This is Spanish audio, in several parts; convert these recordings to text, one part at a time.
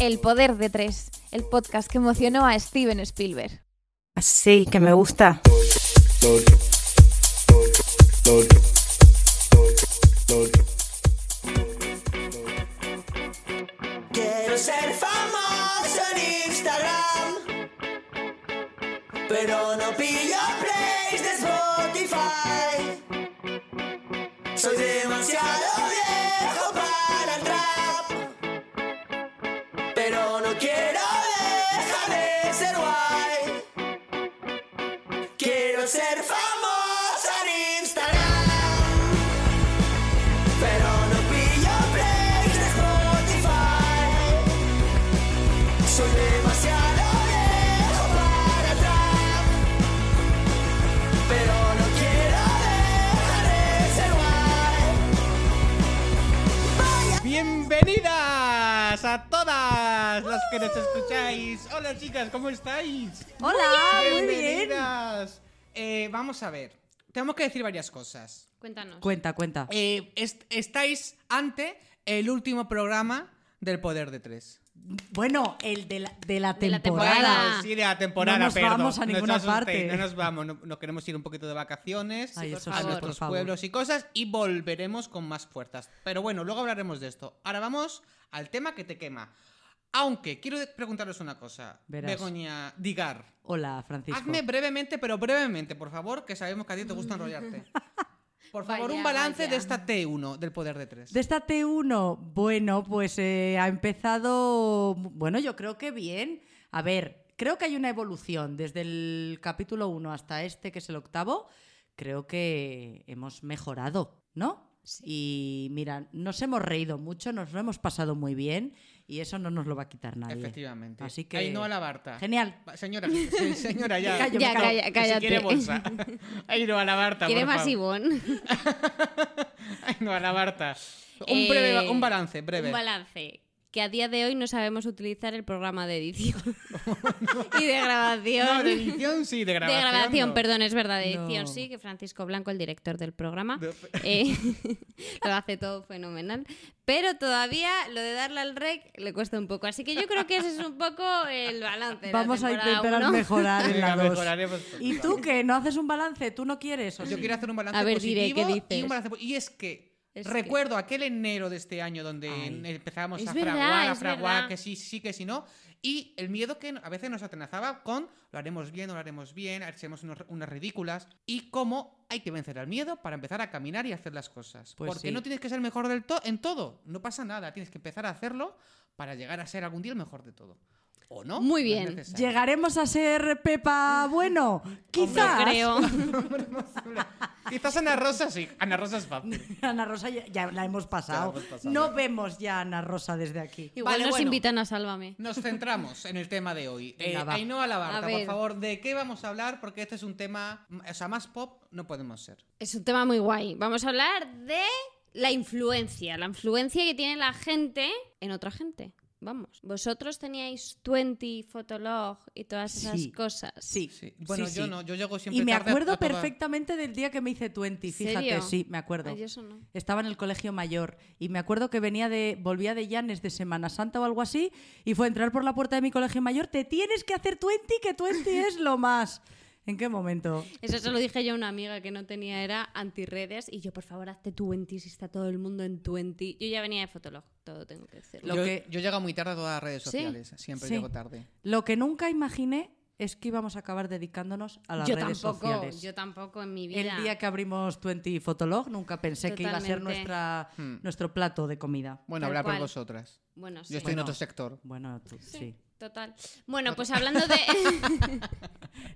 El poder de tres, el podcast que emocionó a Steven Spielberg. Sí, que me gusta. Quiero ser famoso en Instagram, pero no pillo plays de Spotify. Soy demasiado Bienvenidas a todas las que nos escucháis. Hola chicas, ¿cómo estáis? Hola, muy bien. Bienvenidas. Eh, vamos a ver, tenemos que decir varias cosas. Cuéntanos. Cuenta, cuenta. Eh, est- estáis ante el último programa del Poder de Tres. Bueno, el de la, de la De la temporada. Sí, de la temporada, No nos perdón. vamos a No ninguna asustéis, parte. No nos vamos, no, no queremos ir un poquito de vacaciones Ay, a nuestros pueblos y cosas y volveremos con más fuerzas. Pero bueno, luego hablaremos de esto. Ahora vamos al tema que te quema. Aunque quiero preguntaros una cosa, Verás. Begoña Digar. Hola, Francisco. Hazme brevemente, pero brevemente, por favor, que sabemos que a ti te gusta enrollarte. Por favor, Vaya, un balance vaya. de esta T1 del Poder de Tres. De esta T1, bueno, pues eh, ha empezado, bueno, yo creo que bien. A ver, creo que hay una evolución desde el capítulo 1 hasta este, que es el octavo. Creo que hemos mejorado, ¿no? Y mira, nos hemos reído mucho, nos lo hemos pasado muy bien y eso no nos lo va a quitar nadie. Efectivamente. Así que- Ainhoa la Barta. Genial. Señora, se- señora, ya. Callo, Ya, calla- Que si cállate. quiere bolsa. Ainhoa la Barta, ¿Quiere por más. Ivonne? Ainhoa la Barta. Un, Eh, breve, un balance, breve. Un balance. Que a día de hoy no sabemos utilizar el programa de edición y de grabación. No, de edición sí, de grabación. De grabación, no. perdón, es verdad, de edición No. sí, que Francisco Blanco, el director del programa, De- eh, lo hace todo fenomenal. Pero todavía lo de darle al rec le cuesta un poco. Así que yo creo que ese es un poco el balance. de la Vamos a intentar uno. mejorar en la Venga, 2. mejoraremos. ¿Y tú que no haces un balance? ¿Tú no quieres? ¿o Yo sí? quiero hacer un balance A ver, diré, positivo ¿qué y dices? un balance y es que Es recuerdo aquel enero de este año donde Ay. empezábamos Es a verdad, fraguar, a fraguar verdad. que sí, sí, que sí, no y el miedo que a veces nos atenazaba con lo haremos bien, no lo haremos bien, haremos unos- unas ridículas y cómo hay que vencer al miedo para empezar a caminar y hacer las cosas. Pues Porque sí. no tienes que ser el mejor del to- en todo, no pasa nada, tienes que empezar a hacerlo para llegar a ser algún día el mejor de todo. ¿O no? Muy bien. ¿Llegaremos a ser Pepa bueno? Quizás. No creo. Quizás Ana Rosa sí, Ana Rosa es fácil. Ana Rosa ya, ya la hemos pasado. Ya la hemos pasado. No vemos ya a Ana Rosa desde aquí. Igual Vale, nos bueno. invitan a Sálvame. Nos centramos en el tema de hoy. Venga, Eh, va. Ainhoa Labarta, A por favor, ¿de qué vamos a hablar? Porque este es un tema, o sea, más pop no podemos ser. Es un tema muy guay. Vamos a hablar de la influencia, la influencia que tiene la gente en otra gente. Vamos, vosotros teníais 20, Fotolog y todas esas Sí. cosas. Sí. Sí. Bueno, sí, yo sí. no, yo llego siempre Y me tarde acuerdo a toda- perfectamente del día que me hice 20, fíjate, ¿Serio? sí, me acuerdo. Ay, eso no. Estaba en el colegio mayor y me acuerdo que venía de volvía de Llanes de Semana Santa o algo así y fue a entrar por la puerta de mi colegio mayor, te tienes que hacer 20, que 20 es lo más. ¿En qué momento? Eso se lo dije yo a una amiga que no tenía, era antirredes. Y yo, por favor, hazte 20 si está todo el mundo en 20. Yo ya venía de Fotolog, todo tengo que decirlo. Lo yo, que- yo llego muy tarde a todas las redes Sí. sociales. Siempre Sí. llego tarde. Lo que nunca imaginé es que íbamos a acabar dedicándonos a las yo redes tampoco, sociales. yo tampoco en mi vida. El día que abrimos 20 Fotolog nunca pensé que iba a ser nuestra, Hmm. nuestro plato de comida. Bueno, Tal habla por vosotras. Bueno, sí. Yo estoy en otro sector. Bueno, tú- sí. Total. Bueno, pues hablando de.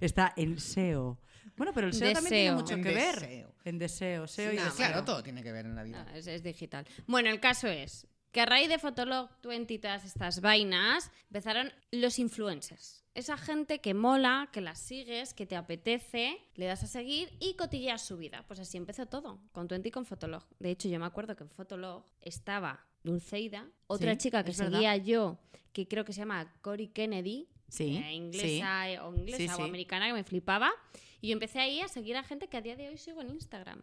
Está en SEO. Bueno, pero el SEO también tiene mucho En que ver. deseo. En deseo, SEO y Ah, deseo. claro, todo tiene que ver en la vida. No, es, es digital. Bueno, el caso es que a raíz de Fotolog 20 y todas estas vainas, empezaron los influencers. Esa gente que mola, que las sigues, que te apetece, le das a seguir y cotilleas su vida. Pues así empezó todo, con 20 y con Fotolog. De hecho, yo me acuerdo que en Fotolog estaba Dulceida, otra Sí, chica que verdad. seguía yo, que creo que se llama Cory Kennedy, Sí, eh, inglesa o inglesa o americana que me flipaba. Y yo empecé ahí a seguir a gente que a día de hoy sigo en Instagram.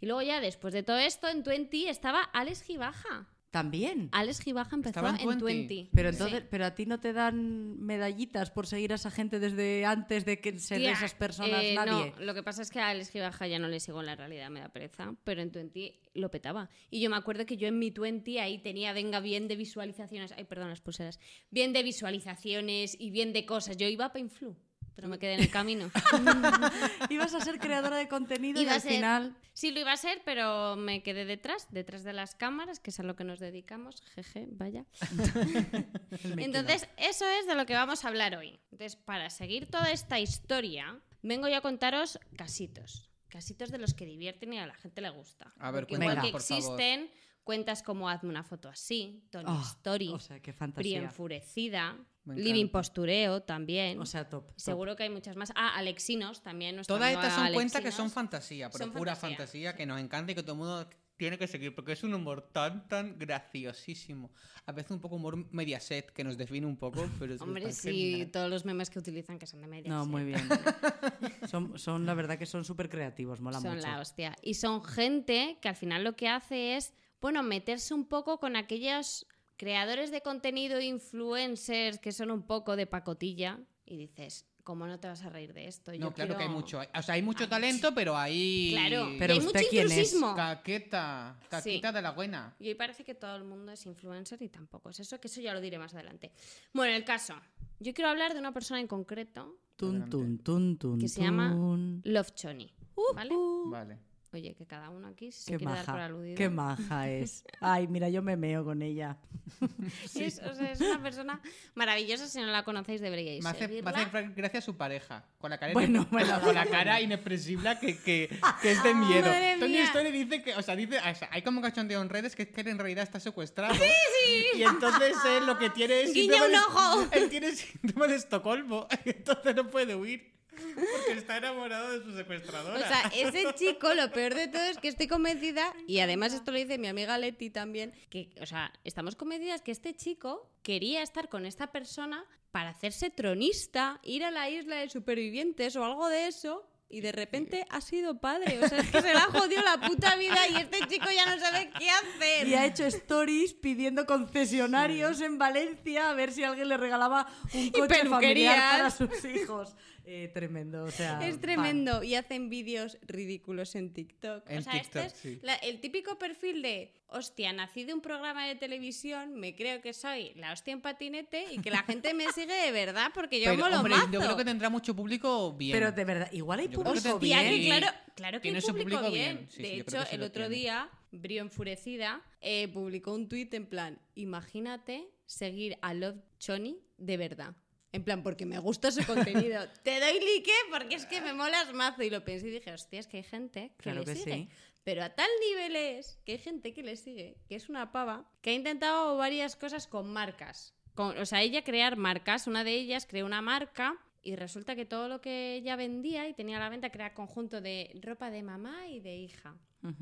Y luego ya después de todo esto, en Twenty estaba Alex Gibaja. También. Alex Gibaja empezó en en 20. Twenty. Pero entonces, pero a ti no te dan medallitas por seguir a esa gente desde antes de que ser de Tía, esas personas eh, nadie. No, lo que pasa es que a Alex Gibaja ya no le sigo en la realidad, me da pereza, pero en Twenty lo petaba. Y yo me acuerdo que yo en mi Twenty ahí tenía, venga, bien de visualizaciones, ay, perdón, las pulseras, bien de visualizaciones y bien de cosas. Yo iba a Painflu, pero me quedé en el camino. Ibas a ser creadora de contenido Iba y al ser- final. Sí, lo iba a ser, pero me quedé detrás, detrás de las cámaras, que es a lo que nos dedicamos. Jeje, vaya. Entonces, eso es de lo que vamos a hablar hoy. Entonces, para seguir toda esta historia, vengo yo a contaros casitos. Casitos de los que divierten y a la gente le gusta. A ver, Porque cuéntanos, igual que por favor. existen cuentas como Hazme una foto así, Tony Oh, Story, O sea, qué Pri fantasía. Enfurecida, Living. Postureo también. O sea, top. top. Seguro que hay muchas más. Ah, Alexinos también. Todas estas son cuentas que son fantasía, pero Son pura fantasía. fantasía. que nos encanta y que todo el mundo tiene que seguir, porque es un humor tan, tan graciosísimo. A veces un poco humor mediaset, que nos define un poco, pero es Hombre, sí, genial. todos los memes que utilizan que son de media. No, muy bien. son, son, la verdad que son súper creativos, mola son mucho. la hostia. Y son gente que al final lo que hace es, bueno, meterse un poco con aquellos creadores de contenido, influencers, que son un poco de pacotilla. Y dices, ¿cómo no te vas a reír de esto? Yo No, claro que hay mucho. O sea, hay mucho Hay talento, pero hay. Claro, Pero y hay ¿usted mucho quién es? intrusismo. Caqueta. Caqueta de la buena. Y hoy parece que todo el mundo es influencer y tampoco es eso, que eso ya lo diré más adelante. Bueno, el caso. Yo quiero hablar de una persona en concreto, Tun, tun, tun, tun, Que se llama. Love Choni. ¿Vale? Vale. Oye, que cada uno aquí se Qué quiere dar por aludido. qué maja es. Ay, mira, yo me meo con ella. Es, o sea, es una persona maravillosa. Si no la conocéis, deberíais Me hace, me hace gra- gracia su pareja, con la cara, Bueno, bueno, con la cara inexpresible que, que, que es de miedo. Madre Tony. Story dice que, o sea, dice, o sea, hay como cachondeo en redes que es que en realidad está secuestrado. Sí, sí. Y entonces él lo que tiene es Guiña un de- ojo. Él tiene síndrome de Estocolmo, entonces no puede huir. Porque está enamorado de su secuestradora. O sea, ese chico, lo peor de todo es que estoy convencida, y además esto lo dice mi amiga Leti también, que, o sea, estamos convencidas que este chico quería estar con esta persona para hacerse tronista, ir a la isla de supervivientes o algo de eso. Y de repente ha sido padre. O sea, es que se le ha jodido la puta vida y este chico ya no sabe qué hacer. Y ha hecho stories pidiendo concesionarios en Valencia a ver si alguien le regalaba un coche familiar para sus hijos. Eh, tremendo, o sea. Es fan. tremendo. Y hacen vídeos ridículos en TikTok. En o sea, este TikTok, es sí. la- el típico perfil de, hostia, nací de un programa de televisión, me creo que soy la hostia en patinete y que la gente me sigue de verdad porque yo Pero, molo hombre, mazo. yo creo que tendrá mucho público bien. Pero de verdad, igual hay público Hostia, bien. que claro, claro que Tiene hay público, público bien. bien. Sí, de sí, hecho, el lo otro tiene. día, Brio Enfurecida eh, publicó un tuit en plan, imagínate seguir a Love Choni de verdad. En plan, porque me gusta su contenido. Te doy like porque es que me molas mazo. Y lo pensé y dije, hostia, es que hay gente que Claro le que sigue. sí. Pero a tal nivel es que hay gente que le sigue, que es una pava, que ha intentado varias cosas con marcas. Con- o sea, ella crear marcas. Una de ellas creó una marca y resulta que todo lo que ella vendía y tenía a la venta que era conjunto de ropa de mamá y de hija.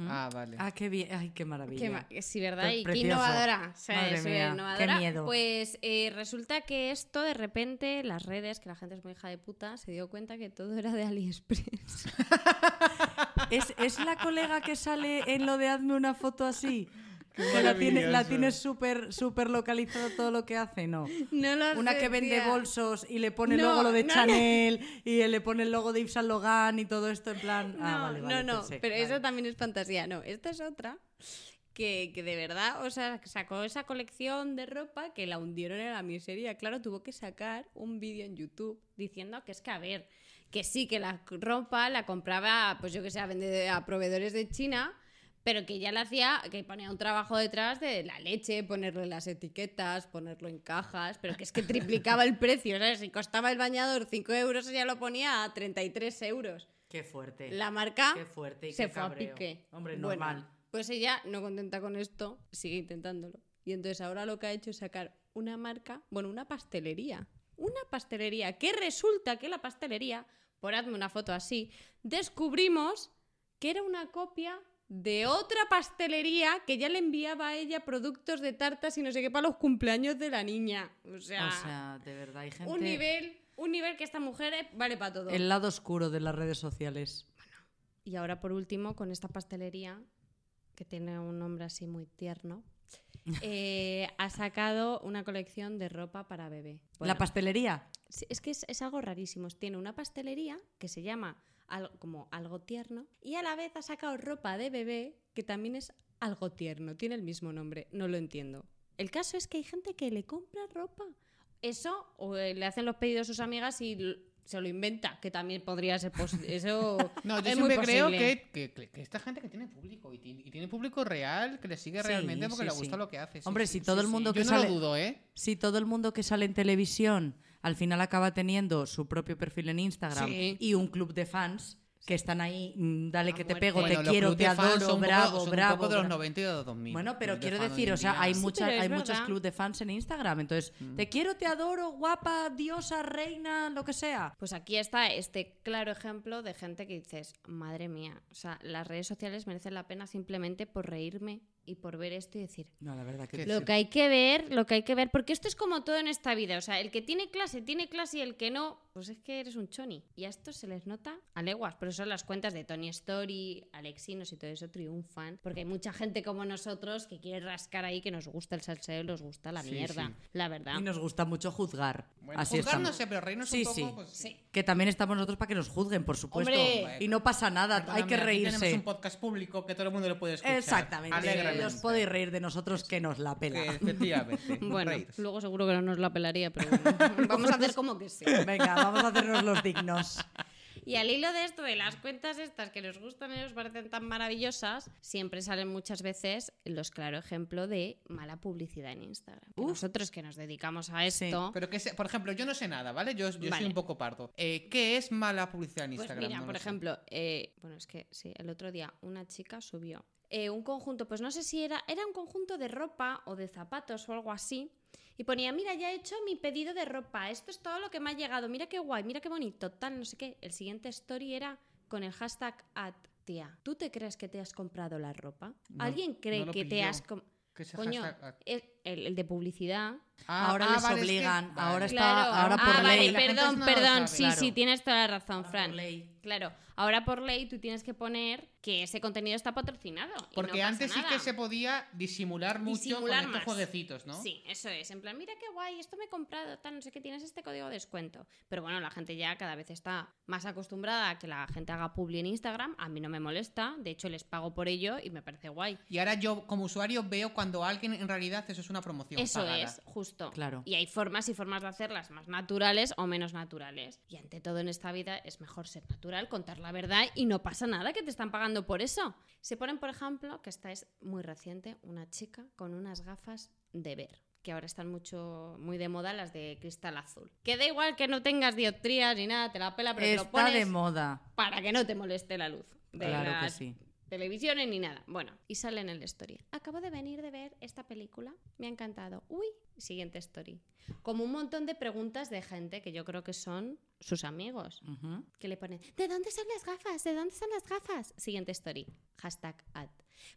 Ah, vale. Ah, qué bien. Ay, qué maravilla. Qué ma- sí, ¿verdad? Y qué precioso. innovadora. O sea, Madre es mía, innovadora. qué miedo. Pues eh, resulta que esto, de repente, las redes, que la gente es muy hija de puta, se dio cuenta que todo era de AliExpress. ¿Es, es la colega que sale en lo de hazme una foto así? Que la tiene, la maravilloso. tiene súper súper localizado todo lo que hace, ¿no? no lo Una sé, que vende tía. bolsos y le pone No, luego lo de no, no. Chanel y le pone el logo de Yves Saint Laurent y todo esto en plan. No, ah, vale, vale, no, no, pensé, pero vale. eso también es fantasía. No, esta es otra que, que de verdad, o sea, sacó esa colección de ropa que la hundieron en la miseria. Claro, tuvo que sacar un vídeo en YouTube diciendo que es que, a ver, que sí, que la ropa la compraba, pues yo que sé, a, a proveedores de China. Pero que ya la hacía, que ponía un trabajo detrás de la leche, ponerle las etiquetas, ponerlo en cajas, pero que es que triplicaba el precio, ¿sabes? Si costaba el bañador 5 euros, ella lo ponía a 33 euros. Qué fuerte. La marca Qué fuerte y se qué fue a pique. Hombre, Bueno, normal. pues ella, no contenta con esto, sigue intentándolo. Y entonces ahora lo que ha hecho es sacar una marca, bueno, una pastelería. Una pastelería. Que resulta que la pastelería, por hazme una foto así, descubrimos que era una copia de otra pastelería que ya le enviaba a ella productos de tartas y no sé qué para los cumpleaños de la niña. O sea, O sea, de verdad, hay gente. un nivel, un nivel que esta mujer eh, vale para todo. El lado oscuro de las redes sociales. Y ahora por último, con esta pastelería, que tiene un nombre así muy tierno, eh, ha sacado una colección de ropa para bebé. La Bueno, pastelería. Es que es, es algo rarísimo. Tiene una pastelería que se llama como algo tierno y a la vez ha sacado ropa de bebé que también es algo tierno. Tiene el mismo nombre. No lo entiendo. El caso es que hay gente que le compra ropa. Eso, o eh, le hacen los pedidos a sus amigas y se lo inventa, que también podría ser posible. Eso No, yo es muy siempre creo posible. que, que- que esta gente que tiene público y, y tiene público real que le sigue Sí, realmente porque sí, le gusta sí. lo que hace. sí, Hombre, sí, si todo sí, el mundo sí. que Yo no sale- lo dudo, ¿eh? Si todo el mundo que sale en televisión al final acaba teniendo su propio perfil en Instagram Sí. y un club de fans que están ahí, mm, dale A que te pego, Bueno, te quiero, te adoro, son un poco- bravo, son bravo. Un poco de los bravo. 90 y de los 2000. Bueno, pero de quiero decir, o sea, hay, Sí, muchas, hay muchos clubes de fans en Instagram. Entonces, te quiero, te adoro, guapa, diosa, reina, lo que sea. Pues aquí está este claro ejemplo de gente que dices, madre mía, o sea, las redes sociales merecen la pena simplemente por reírme y por ver esto y decir, No, la verdad que lo sí. que hay que ver, lo que hay que ver, porque esto es como todo en esta vida, o sea, el que tiene clase, tiene clase y el que no, pues es que eres un choni. Y a esto se les nota a leguas, por eso las cuentas de Tony Story, Alexinos y todo eso triunfan, porque hay mucha gente como nosotros que quiere rascar ahí, que nos gusta el salseo, nos gusta la Sí, mierda, sí. la verdad. Y nos gusta mucho juzgar. Bueno, Así juzgar no sé, pero reírnos Sí, un poco, sí. pues Sí. Que también estamos nosotros para que nos juzguen, por supuesto. Hombre. Y no pasa nada, hay que reírse. Tenemos un podcast público que todo el mundo lo puede escuchar. Exactamente. Alegremente. Os podéis reír de nosotros que nos la Que pela. efectivamente. Bueno, luego seguro que no nos la pelaría, pero bueno. vamos a hacer como que sí. Venga, vamos a hacernos los dignos. Y al hilo de esto, de las cuentas estas que nos gustan y nos parecen tan maravillosas, siempre salen muchas veces los claro ejemplo de mala publicidad en Instagram. Que Uf. Nosotros que nos dedicamos a esto, Pero que, se- por ejemplo, yo no sé nada, ¿vale? Yo, yo soy Vale. un poco pardo. Eh, ¿Qué es mala publicidad en pues Instagram? mira, No por ejemplo, eh, bueno, es que sí, el otro día una chica subió eh, un conjunto, pues no sé si era, era un conjunto de ropa o de zapatos o algo así. Y ponía, mira, ya he hecho mi pedido de ropa, esto es todo lo que me ha llegado, mira qué guay, mira qué bonito, tal, no sé qué. El siguiente story era con el hashtag at, tía, ¿tú te crees que te has comprado la ropa? No, ¿Alguien cree no que te has... com- ¿Qué es ese Coño, hashtag? El, el- de publicidad. Ah, ahora ah, les vale, es que- obligan, vale. ahora está, Claro. ahora ah, por vale, ley. Gente perdón, no perdón, sí, Claro. sí, tienes toda la razón, Ahora Fran. por ley. Claro, ahora por ley tú tienes que poner que ese contenido está patrocinado. y no Porque pasa antes sí que se podía disimular mucho Disimular con más. estos jueguecitos, ¿no? Sí, eso es. En plan, mira qué guay, esto me he comprado, tal, no sé qué, tienes este código de descuento. Pero bueno, la gente ya cada vez está más acostumbrada a que la gente haga publi en Instagram. A mí no me molesta, de hecho les pago por ello y me parece guay. Y ahora yo, como usuario, veo cuando alguien en realidad eso es una promoción. Eso pagada. es, justo. Claro. Y hay formas y formas de hacerlas más naturales o menos naturales. Y ante todo en esta vida es mejor ser natural, contar la verdad y no pasa nada que te están pagando por eso. Se ponen, por ejemplo, que esta es muy reciente, una chica con unas gafas de ver que ahora están mucho muy de moda las de cristal azul. Que da igual que no tengas dioptrías ni nada, te la pela, pero te lo Está pones de moda. para que no te moleste la luz. De Claro que sí. Televisiones ni nada. Bueno, y sale en el story. Acabo de venir de ver esta película, me ha encantado. Uy, siguiente story. Como un montón de preguntas de gente que yo creo que son sus amigos. Que le ponen, ¿de dónde son las gafas? ¿De dónde son las gafas? Siguiente story. Hashtag ad.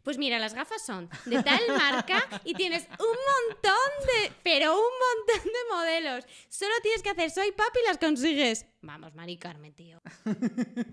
Pues mira, las gafas son de tal marca y tienes un montón de, pero un montón de modelos. Solo tienes que hacer soy papi y las consigues. Vamos, Mari Carmen, tío.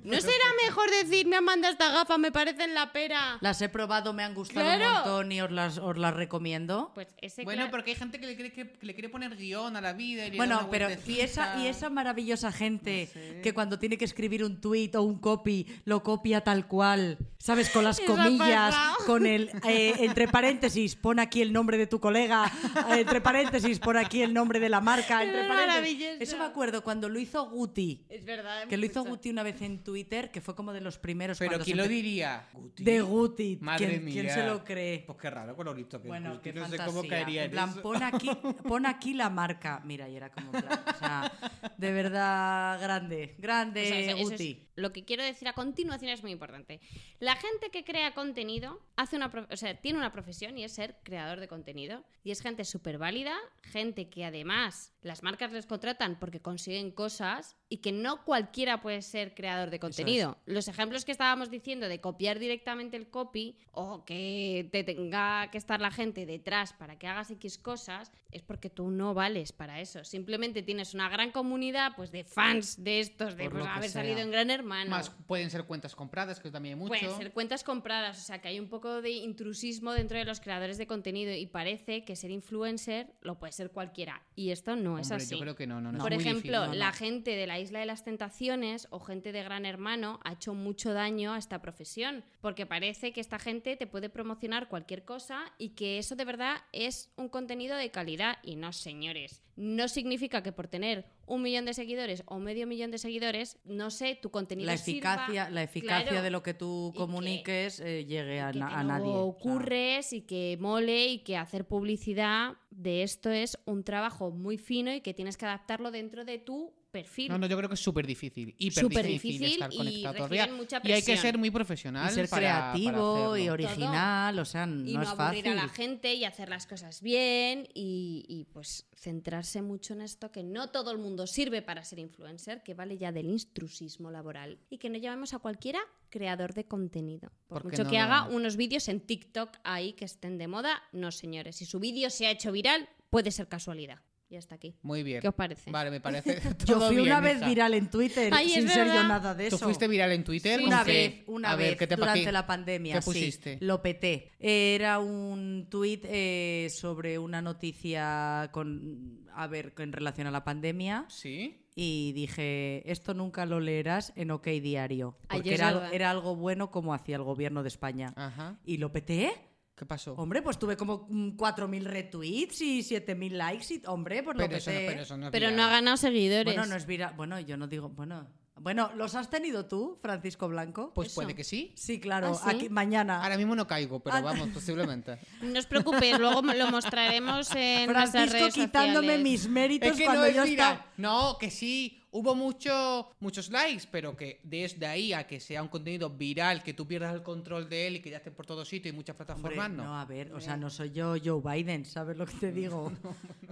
¿No será mejor decir, me han mandado esta gafa, me parecen la pera? Las he probado, me han gustado Claro. un montón y os las, os las recomiendo. Pues ese Bueno, porque hay gente que le quiere, que, que le quiere poner guion a la vida y le da Bueno, una pero y esa, y esa maravillosa gente No sé. que cuando tiene que escribir un tweet o un copy lo copia tal cual, ¿sabes? Con las comillas, con el eh, entre paréntesis, pon aquí el nombre de tu colega, eh, entre paréntesis, pon aquí el nombre de la marca, entre paréntesis. Eso me acuerdo cuando lo hizo Guti, Es verdad. que lo hizo mucho. Guti una vez en Twitter, que fue como de los primeros Pero cuando ¿quién lo diría? Guti. De Guti. Madre ¿Quién, quién mía. se lo cree? Pues qué raro con lo listo que es Bueno, Guti. qué no sé cómo caería en, en plan, eso. pon aquí, pon aquí la marca. Mira, y era como, plan, o sea, de verdad, grande, grande, O sea, eso- eso es- Guti. lo que quiero decir a continuación es muy importante. La gente que crea contenido hace una, o sea, tiene una profesión y es ser creador de contenido. Y es gente súper válida, gente que además las marcas les contratan porque consiguen cosas y que no cualquiera puede ser creador de contenido. Los ejemplos que estábamos diciendo de copiar directamente el copy o que te tenga que estar la gente detrás para que hagas X cosas, es porque tú no vales para eso. Simplemente tienes una gran comunidad pues de fans de estos, de pues, haber sea. salido en Gran Hermano. Más pueden ser cuentas compradas, que también hay mucho. Pueden ser cuentas compradas, o sea que hay un poco de intrusismo dentro de los creadores de contenido y parece que ser influencer lo puede ser cualquiera. Y esto no es así. yo creo que no, no, no, Por ejemplo, difícil. la gente de la Isla de las Tentaciones o gente de Gran Hermano ha hecho mucho daño a esta profesión, porque parece que esta gente te puede promocionar cualquier cosa y que eso de verdad es un contenido de calidad. Y no, señores, no significa que por tener un millón de seguidores o medio millón de seguidores, no sé, tu contenido La eficacia, sirva- la eficacia Claro. de lo que tú que- comuniques eh, llegue a, que na- te a lo nadie. Ocurres y que mole y que hacer publicidad de esto es un trabajo muy fino y que tienes que adaptarlo dentro de tu perfil. No, no, yo creo que es súper difícil. Hiper Súper difícil, difícil estar y conectado todo día. mucha Y hay que ser muy profesional. y ser para- para creativo y original, o sea, no y no, es aburrir fácil. a la gente y hacer las cosas bien y, y, pues centrarse mucho en esto que no todo el mundo sirve para ser influencer, que vale ya del intrusismo laboral y que no llamemos a cualquiera creador de contenido. Por Porque mucho no que lo- haga unos vídeos en TikTok ahí que estén de moda, no señores. Si su vídeo se ha hecho viral, puede ser casualidad. Y hasta aquí. Muy bien. ¿Qué os parece? Vale, me parece. Yo fui una vez hija. viral en Twitter Ay, sin ser yo nada de ¿Tú eso. fuiste viral en Twitter? Sí, ¿Con una qué? vez, una A ver, vez ¿qué te pa' durante la pandemia. ¿Qué sí, pusiste? lo peté. Era un tuit eh, sobre una noticia con, a ver, en relación a la pandemia. ¿Sí? Y dije, esto nunca lo leerás en OK Diario. Porque era, era algo bueno como hacía el gobierno de España. Ajá. Y lo peté. ¿Qué pasó? Hombre, pues tuve como mm, 4.000 retweets y 7.000 likes. Y, hombre, pues lo eso no, pero eso no es Pero no ha ganado seguidores. Bueno, no es viral. Bueno, yo no digo. Bueno, bueno, ¿los has tenido tú, Francisco Blanco? Pues Eso. puede que sí. sí, claro. ¿Ah, sí? Aquí, mañana. Ahora mismo no caigo, pero Ah. vamos, posiblemente. No os preocupéis, luego lo mostraremos en nuestras Francisco redes quitándome sociales. mis méritos Es que cuando no es yo viral. estaba. No, que sí. Hubo mucho, muchos likes, pero que desde ahí a que sea un contenido viral, que tú pierdas el control de él y que ya esté por todo sitio y muchas Hombre, plataformas, no. no, a ver, o sea, no soy yo Joe Biden, ¿sabes lo que te digo?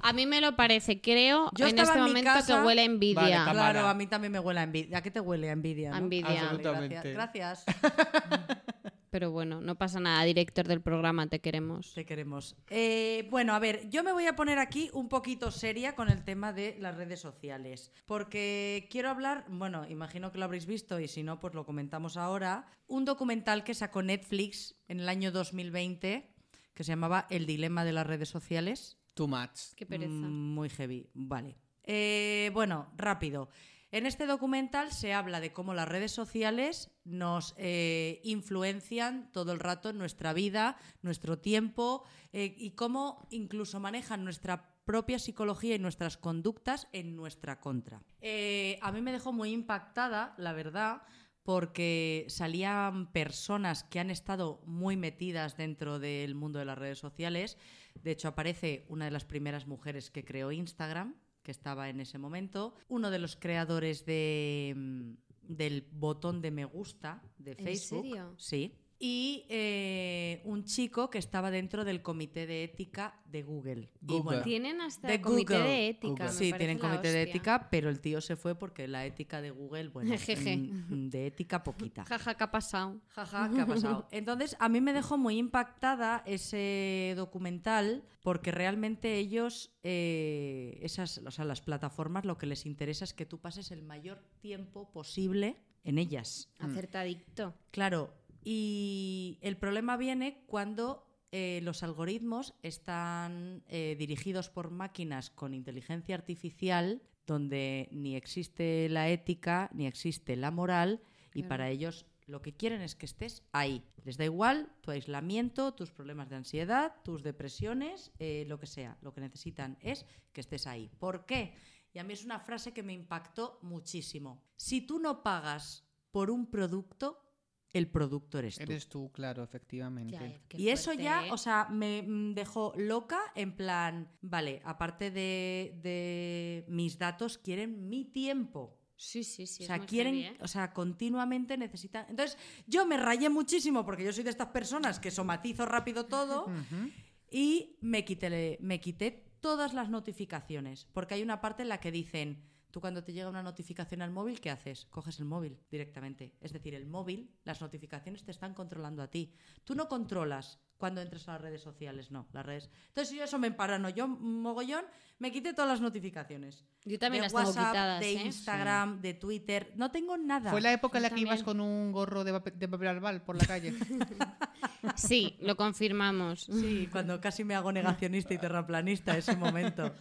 A mí me lo parece, creo, Yo en estaba este en mi momento casa- que huele a envidia. Vale. Claro, a mí también me huele a envidia. ¿A qué te huele a envidia? no? A envidia. Vale, Absolutamente. Gracias. gracias. Pero bueno, no pasa nada, director del programa, te queremos. Te queremos. Eh, bueno, a ver, yo me voy a poner aquí un poquito seria con el tema de las redes sociales. Porque quiero hablar, bueno, imagino que lo habréis visto y si no, pues lo comentamos ahora. Un documental que sacó Netflix en el año 2020 que se llamaba El dilema de las redes sociales. Too much. Qué pereza. Mm, Muy heavy, vale. Eh, bueno, rápido. En este documental se habla de cómo las redes sociales nos eh, influencian todo el rato en nuestra vida, nuestro tiempo eh, y cómo incluso manejan nuestra propia psicología y nuestras conductas en nuestra contra. Eh, a mí me dejó muy impactada, la verdad, porque salían personas que han estado muy metidas dentro del mundo de las redes sociales. De hecho, aparece una de las primeras mujeres que creó Instagram, que estaba en ese momento. Uno de los creadores de, mm, del botón de me gusta de ¿En Facebook. serio? Sí. Y eh, un chico que estaba dentro del comité de ética de Google. Y Google. bueno, Tienen hasta de comité Google. de ética. Me Sí, tienen comité de ética, pero el tío se fue porque la ética de Google, bueno, Jeje. mm, de ética poquita. Jaja, ¿qué ha pasado? Jaja, ¿qué ha pasado? Entonces, a mí me dejó muy impactada ese documental porque realmente ellos, eh, esas, o sea, las plataformas, lo que les interesa es que tú pases el mayor tiempo posible en ellas. Acertadicto. Claro, y el problema viene cuando eh, los algoritmos están eh, dirigidos por máquinas con inteligencia artificial, donde ni existe la ética ni existe la moral, y Claro. para ellos lo que quieren es que estés ahí. Les da igual tu aislamiento, tus problemas de ansiedad, tus depresiones, eh, lo que sea. Lo que necesitan es que estés ahí. ¿Por qué? Y a mí es una frase que me impactó muchísimo. Si tú no pagas por un producto, el producto eres tú. Eres tú, claro, efectivamente. Ya, y eso fuerte, ya, ¿eh? o sea, me mm, dejó loca en plan, vale, aparte de, de mis datos, quieren mi tiempo. Sí, sí, sí. o sea, quieren, heavy, ¿eh? o sea, continuamente necesitan. Entonces, yo me rayé muchísimo porque yo soy de estas personas que somatizo rápido todo y me quité, me quité todas las notificaciones. Porque hay una parte en la que dicen, Tú cuando te llega una notificación al móvil, ¿qué haces? Coges el móvil directamente. Es decir, el móvil, las notificaciones te están controlando a ti. Tú no controlas cuando entres a las redes sociales, no, las redes. Entonces yo eso me emparano. Yo, mogollón, me quité todas las notificaciones. Yo también de las tengo WhatsApp, quitadas, de ¿eh? Instagram, de Twitter. No tengo nada. Fue la época en la que ibas con un gorro de papel, de papel albal por la calle. Sí, lo confirmamos. Sí, cuando casi me hago negacionista y terraplanista, ese momento.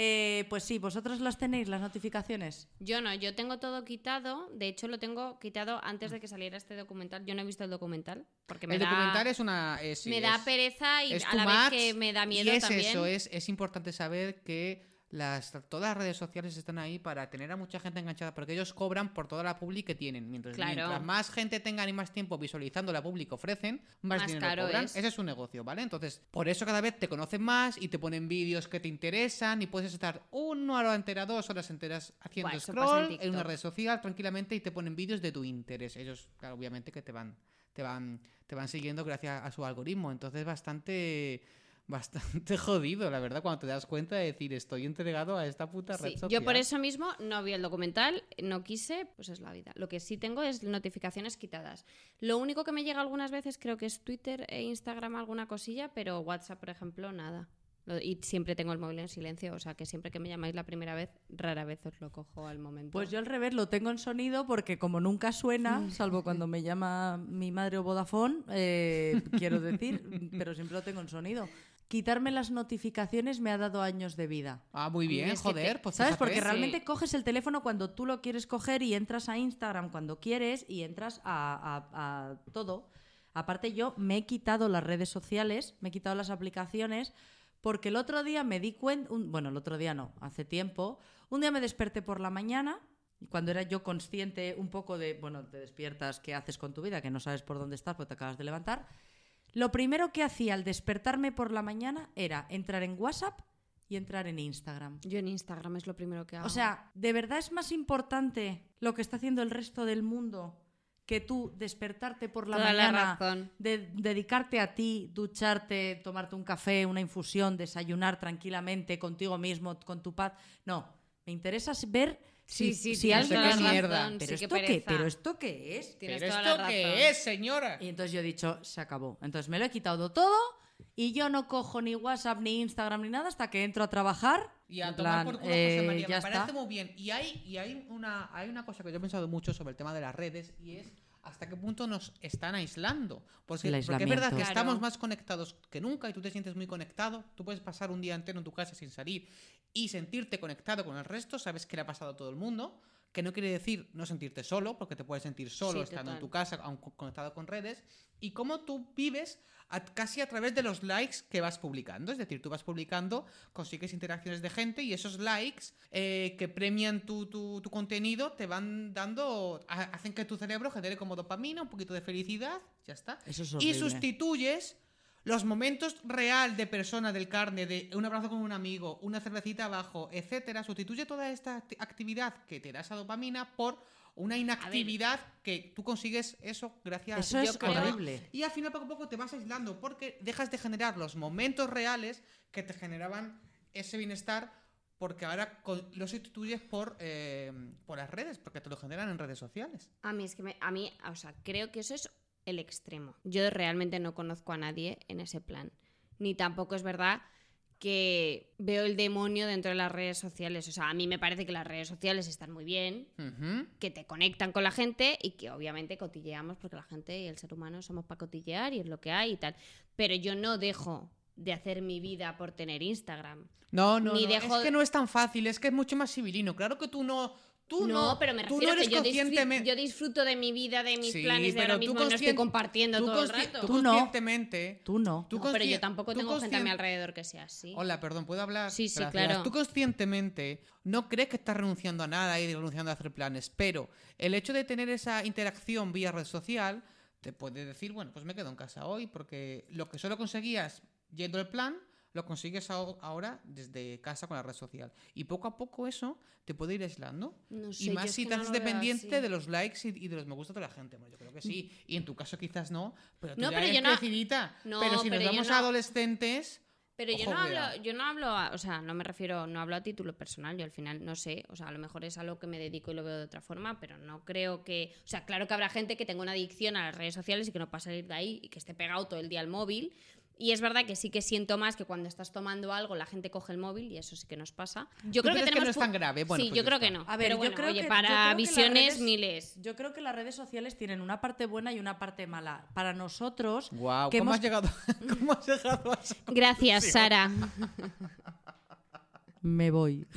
Eh, pues sí, vosotros las tenéis, las notificaciones. Yo no, yo tengo todo quitado. De hecho, lo tengo quitado antes de que saliera este documental. Yo no he visto el documental. Porque me el da, documental es una... sí, me da pereza y a la vez que me da miedo y es también. eso, es, es importante saber que las, todas las redes sociales están ahí para tener a mucha gente enganchada, porque ellos cobran por toda la publi que tienen. Mientras, Claro. mientras más gente tengan y más tiempo visualizando la publi que ofrecen, más, Más dinero caro cobran. es. Ese es su negocio, ¿vale? Entonces, por eso cada vez te conocen más y te ponen vídeos que te interesan y puedes estar una hora entera, dos horas enteras haciendo en scroll en, una red social tranquilamente y te ponen vídeos de tu interés. Ellos, claro, obviamente que te van, te van, te van siguiendo gracias a su algoritmo. Entonces, bastante, bastante jodido, la verdad, cuando te das cuenta de decir estoy entregado a esta puta red Sí, social. yo por eso mismo no vi el documental, no quise, pues es la vida. Lo que sí tengo es notificaciones quitadas. Lo único que me llega algunas veces creo que es Twitter e Instagram alguna cosilla, pero WhatsApp, por ejemplo, nada. Y siempre tengo el móvil en silencio, o sea que siempre que me llamáis la primera vez, rara vez os lo cojo al momento. Pues yo al revés lo tengo en sonido porque como nunca suena, salvo cuando me llama mi madre o Vodafone, eh, quiero decir, pero siempre lo tengo en sonido. Quitarme las notificaciones me ha dado años de vida. Ah, muy bien, que te- joder. pues ¿Sabes? fíjate. Porque Sí. realmente coges el teléfono cuando tú lo quieres coger y entras a Instagram cuando quieres y entras a, a- a todo. Aparte yo me he quitado las redes sociales, me he quitado las aplicaciones, porque el otro día me di cuenta, bueno, el otro día no, hace tiempo, un día me desperté por la mañana, cuando era yo consciente un poco de, bueno, te despiertas, ¿qué haces con tu vida? Que no sabes por dónde estás porque te acabas de levantar. Lo primero que hacía al despertarme por la mañana era entrar en WhatsApp y entrar en Instagram. Yo en Instagram es lo primero que hago. O sea, ¿de verdad es más importante lo que está haciendo el resto del mundo que tú despertarte por la Toda mañana, de- dedicarte a ti, ducharte, tomarte un café, una infusión, desayunar tranquilamente contigo mismo, con tu paz? No, me interesa ver sí, sí, alguien toda qué la mierda. razón, ¿Pero, sí, esto qué qué. ¿Pero esto qué es? Tienes ¿Pero toda esto la razón. qué es, señora? Y entonces yo he dicho, se acabó. Entonces me lo he quitado todo y yo no cojo ni WhatsApp, ni Instagram, ni nada hasta que entro a trabajar. Y a En tomar plan, por culo eh, José María, ya me parece está. muy bien. Y hay, y hay una, hay una cosa que yo he pensado mucho sobre el tema de las redes y es hasta qué punto nos están aislando. Porque, es verdad que estamos más conectados que nunca y tú te sientes muy conectado. Tú puedes pasar un día entero en tu casa sin salir y sentirte conectado con el resto. Sabes que le ha pasado a todo el mundo. Que no quiere decir no sentirte solo, porque te puedes sentir solo Sí, estando en total. tu casa, aun co- conectado con redes. Y cómo tú vives a- casi a través de los likes que vas publicando. Es decir, tú vas publicando, consigues interacciones de gente y esos likes eh, que premian tu, tu- tu contenido te van dando, ha- hacen que tu cerebro genere como dopamina, un poquito de felicidad, ya está. Eso es y sustituyes los momentos real de persona del carne, de un abrazo con un amigo, una cervecita abajo, etcétera, sustituye toda esta acti- actividad que te da esa dopamina por una inactividad que tú consigues eso gracias Eso a es horrible. y al final poco a poco te vas aislando porque dejas de generar los momentos reales que te generaban ese bienestar porque ahora lo sustituyes por, eh, por las redes, porque te lo generan en redes sociales. A mí es que me- a mí, o sea, creo que eso es el extremo. Yo realmente no conozco a nadie en ese plan. Ni tampoco es verdad que veo el demonio dentro de las redes sociales. O sea, a mí me parece que las redes sociales están muy bien, que te conectan con la gente y que obviamente cotilleamos porque la gente y el ser humano somos para cotillear y es lo que hay y tal. Pero yo no dejo de hacer mi vida por tener Instagram. No, no, Ni no, dejo- es que no es tan fácil, es que es mucho más civilino. Claro que tú no... Tú no, no, pero me tú refiero no que eres yo, disfruto, conscientemente... yo disfruto de mi vida, de mis Sí, planes de pero tú mismo no estoy compartiendo tú todo el rato. Tú Tú no. conscientemente... Tú no. tú No, pero yo tampoco tengo gente a mi alrededor que sea así. Hola, perdón, ¿puedo hablar? Sí, sí, Gracias. claro. Tú conscientemente no crees que estás renunciando a nada y renunciando a hacer planes, pero el hecho de tener esa interacción vía red social te puede decir, bueno, pues me quedo en casa hoy porque lo que solo conseguías yendo al plan, lo consigues aho- ahora desde casa con la red social. Y poco a poco eso te puede ir aislando. No sé, y más si te no haces lo veo dependiente de los likes y, y de los me gusta de la gente. Bueno, yo creo que sí. Y en tu caso quizás no, pero tú No, ya pero eres crecidita. Pero si nos pero vamos a adolescentes... Pero yo no hablo, yo no hablo, a- o sea, no me refiero, no hablo a título personal, yo al final no sé, o sea, a lo mejor es algo que me dedico y lo veo de otra forma, pero no creo que, o sea, claro que habrá gente que tenga una adicción a las redes sociales y que no pueda salir de ahí y que esté pegado todo el día al móvil. Y es verdad que sí que siento más que cuando estás tomando algo la gente coge el móvil y eso sí que nos pasa. Yo ¿Tú creo que tenemos no es tan grave? Bueno, sí, pues yo creo está. que no. A ver, pero yo bueno, creo oye, que- yo para creo visiones redes- miles. Yo creo que las redes sociales tienen una parte buena y una parte mala. Para nosotros, Guau, que ¿cómo, hemos- has llegado, ¿cómo has llegado a eso? Gracias, Sara. me voy.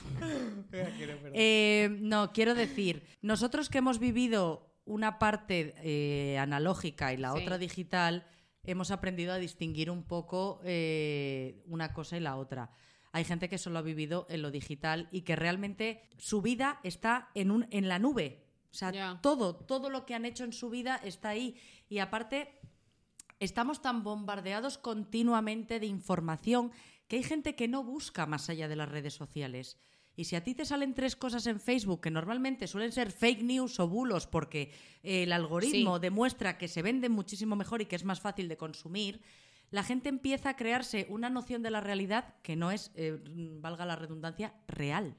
Eh, no, quiero decir, nosotros que hemos vivido una parte eh, analógica y la Sí. otra digital, hemos aprendido a distinguir un poco eh, una cosa y la otra. Hay gente que solo ha vivido en lo digital y que realmente su vida está en, un, en la nube. O sea, todo, todo lo que han hecho en su vida está ahí. Y aparte, estamos tan bombardeados continuamente de información que hay gente que no busca más allá de las redes sociales. Y si a ti te salen tres cosas en Facebook que normalmente suelen ser fake news o bulos porque eh, el algoritmo Sí. demuestra que se venden muchísimo mejor y que es más fácil de consumir, la gente empieza a crearse una noción de la realidad que no es, eh, valga la redundancia, real.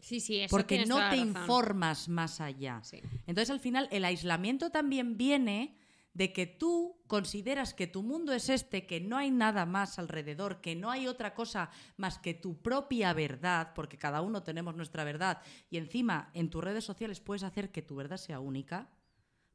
Sí, sí, eso Porque no te razón. informas más allá. Sí. Entonces, al final, el aislamiento también viene de que tú consideras que tu mundo es este, que no hay nada más alrededor, que no hay otra cosa más que tu propia verdad, porque cada uno tenemos nuestra verdad, y encima en tus redes sociales puedes hacer que tu verdad sea única,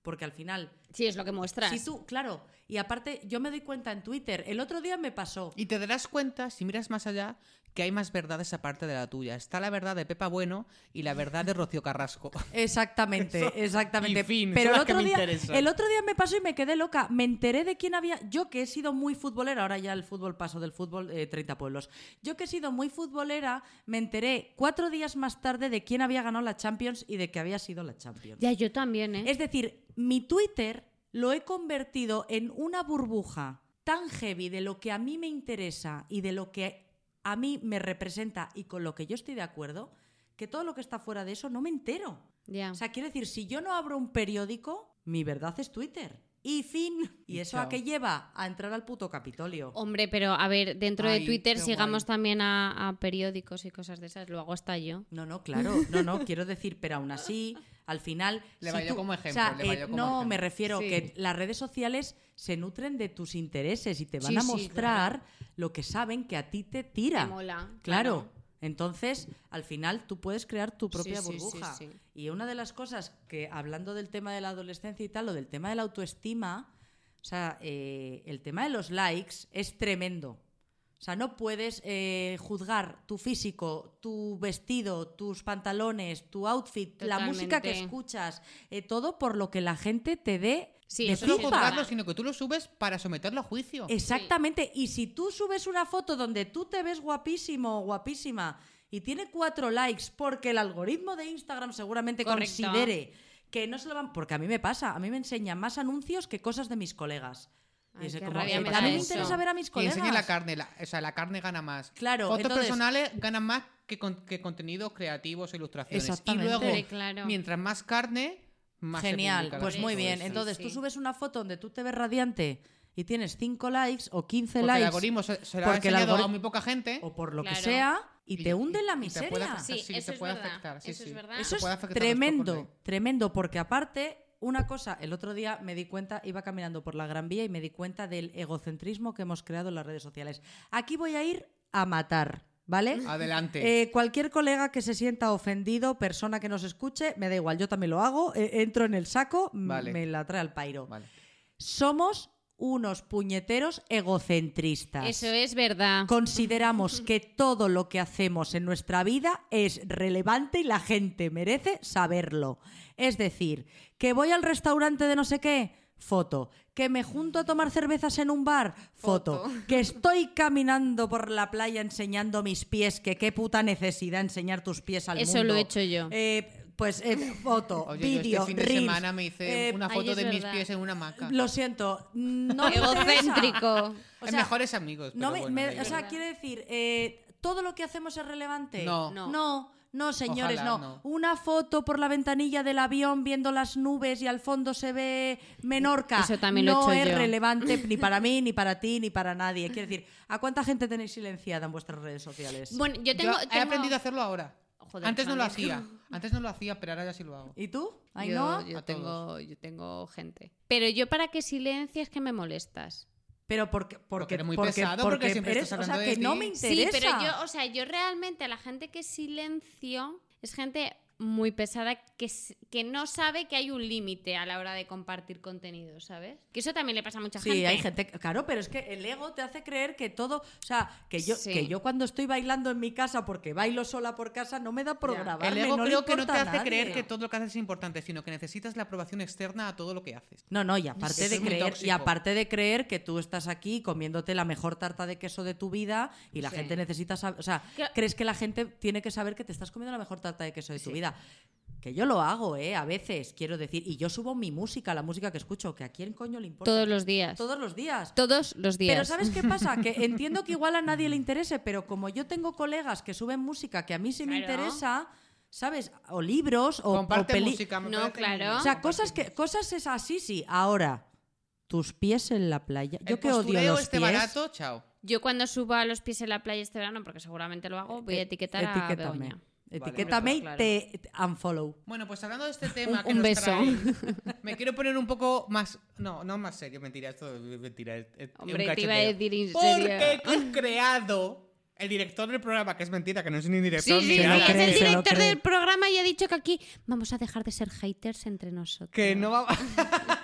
porque al final, Sí, es lo que muestras. si tú, claro, y aparte yo me doy cuenta en Twitter, el otro día me pasó, Y te darás cuenta, si miras más allá, que hay más verdades aparte de la tuya. Está la verdad de Pepa Bueno y la verdad de Rocío Carrasco. Exactamente, Eso- exactamente. y fin, Pero el otro, me día, el otro día me pasó y me quedé loca. Me enteré de quién había. Yo que he sido muy futbolera, ahora ya el fútbol paso del fútbol eh, 30 pueblos. Yo que he sido muy futbolera, me enteré cuatro días más tarde de quién había ganado la Champions y de que había sido la Champions. Ya, yo también, ¿eh? Es decir, mi Twitter lo he convertido en una burbuja tan heavy de lo que a mí me interesa y de lo que a mí me representa y con lo que yo estoy de acuerdo, que todo lo que está fuera de eso no me entero. Ya. O sea, quiero decir, si yo no abro un periódico, mi verdad es Twitter. Y fin. ¿Y Y eso a qué lleva? A entrar al puto Capitolio. Hombre, pero a ver, dentro Ay, de Twitter sigamos guay. también a, a periódicos y cosas de esas. Lo hago hasta yo. No, no, claro, no, no, quiero decir, pero aún así, al final... Le si valió como ejemplo, o sea, le eh, como no, ejemplo. me refiero Sí. que las redes sociales se nutren de tus intereses y te van Sí, a sí, mostrar lo que saben que a ti te tira. Te mola, Claro. claro. Entonces, al final tú puedes crear tu propia Sí, sí, sí, burbuja. sí. Y una de las cosas que, hablando del tema de la adolescencia y tal, o del tema de la autoestima, o sea, eh, el tema de los likes es tremendo. O sea, no puedes eh, juzgar tu físico, tu vestido, tus pantalones, tu outfit, la música que escuchas, eh, todo por lo que la gente te dé Sí, de eso No juzgarlo, sino que tú lo subes para someterlo a juicio. Exactamente. Y si tú subes una foto donde tú te ves guapísimo o guapísima y tiene cuatro likes porque el algoritmo de Instagram seguramente Correcto. considere que no se lo van... Porque a mí me pasa, a mí me enseñan más anuncios que cosas de mis colegas. Y Ay, es qué como, rabia eh, me a da mí me eso. interesa ver a mis Que colegas. enseñe la carne, la- o sea, la carne gana más. Claro, Fotos entonces- personales ganan más que, con- que contenidos creativos e ilustraciones. Exactamente. Y luego, claro. mientras más carne, más Genial, pues muy bien. Entonces sí. tú subes una foto donde tú te ves radiante y tienes 5 likes o 15 Porque likes el algoritmo se, se porque el a muy poca gente. o por lo que sea y, Y- te hunde en la y- y te miseria. puede afectar. Sí, sí, eso te es puede verdad. afectar, sí, eso sí. es verdad. Eso es tremendo, tremendo, porque aparte, una cosa, el otro día me di cuenta, iba caminando por la Gran Vía y me di cuenta del egocentrismo que hemos creado en las redes sociales. Aquí voy a ir a matar, ¿vale? Adelante. Eh, cualquier colega que se sienta ofendido, persona que nos escuche, me da igual, yo también lo hago, eh, entro en el saco, Vale. me la trae al pairo. Vale. Somos unos puñeteros egocentristas. Eso es verdad. Consideramos que todo lo que hacemos en nuestra vida es relevante y la gente merece saberlo. Es decir, que voy al restaurante de no sé qué, foto. Que me junto a tomar cervezas en un bar, foto. Que estoy caminando por la playa enseñando mis pies, que qué puta necesidad enseñar tus pies al Eso mundo. lo he hecho yo. Eh, pues eh, foto, yo vídeo, este fin de reels, semana me hice eh, una foto de mis verdad. pies en una hamaca. Lo siento, no. Egocéntrico. O sea, mejores amigos. no me- bueno, o sea, quiere decir, eh, ¿todo lo que hacemos es relevante? No. No. No, No, señores, Ojalá, no. no. Una foto por la ventanilla del avión viendo las nubes y al fondo se ve Menorca. Eso también lo he no hecho es yo. relevante ni para mí, ni para ti, ni para nadie. Quiero decir, ¿a cuánta gente tenéis silenciada en vuestras redes sociales? Bueno, yo tengo. Yo he tengo- aprendido a hacerlo ahora. Joder, Antes no lo hacía. Antes no lo hacía, pero ahora ya sí lo hago. ¿Y tú? Yo, ¿Ainhoa? yo A tengo, todos. yo tengo gente. Pero yo para que silencies que me molestas. Pero porque, porque, Porque eres muy porque, pesado, porque siempre eres, estás o sea, hablando de que no ti. me Sí, interesa. pero yo, o sea, yo realmente a la gente que silencio es gente muy pesada que, que no sabe que hay un límite a la hora de compartir contenido, ¿sabes? Que eso también le pasa a mucha Sí, gente. hay gente, claro, pero es que el ego te hace creer que todo, o sea, que yo, Sí. que yo cuando estoy bailando en mi casa porque bailo sola por casa no me da por grabarme, El ego no creo que no te hace nadie. creer que todo lo que haces es importante, sino que necesitas la aprobación externa a todo lo que haces. No, no, y aparte de creer, y aparte de creer que tú estás aquí comiéndote la mejor tarta de queso de tu vida y la Sí. gente necesita saber, o sea, crees que la gente tiene que saber que te estás comiendo la mejor tarta de queso de tu vida. Que yo lo hago, ¿eh? A veces, quiero decir. Y yo subo mi música, la música que escucho, que a quién coño le importa. Todos los días. Todos los días. Todos los días. Pero ¿sabes qué pasa? Que entiendo que igual a nadie le interese, pero como yo tengo colegas que suben música que a mí sí me interesa, ¿sabes? O libros o, o Comparte peli- música. me No, claro. O sea, cosas que cosas es así, sí. Ahora, tus pies en la playa. Yo El que odio los este pies. barato, chao. Yo cuando suba a los pies en la playa este verano, porque seguramente lo hago, voy a Eh, etiquetar a etiquétame. Begoña. Etiquétame y Claro. te te unfollow. Bueno, pues hablando de este tema que un nos beso. trae, me quiero poner un poco más... No, no más serio, mentira, esto es mentira. es- es un Hombre, te iba a decir en Porque he creado el director del programa, que es mentira, que no es ni Sí, director sí, ni sí, nada, es el director del programa y ha dicho que aquí vamos a dejar de ser haters entre nosotros. que no va...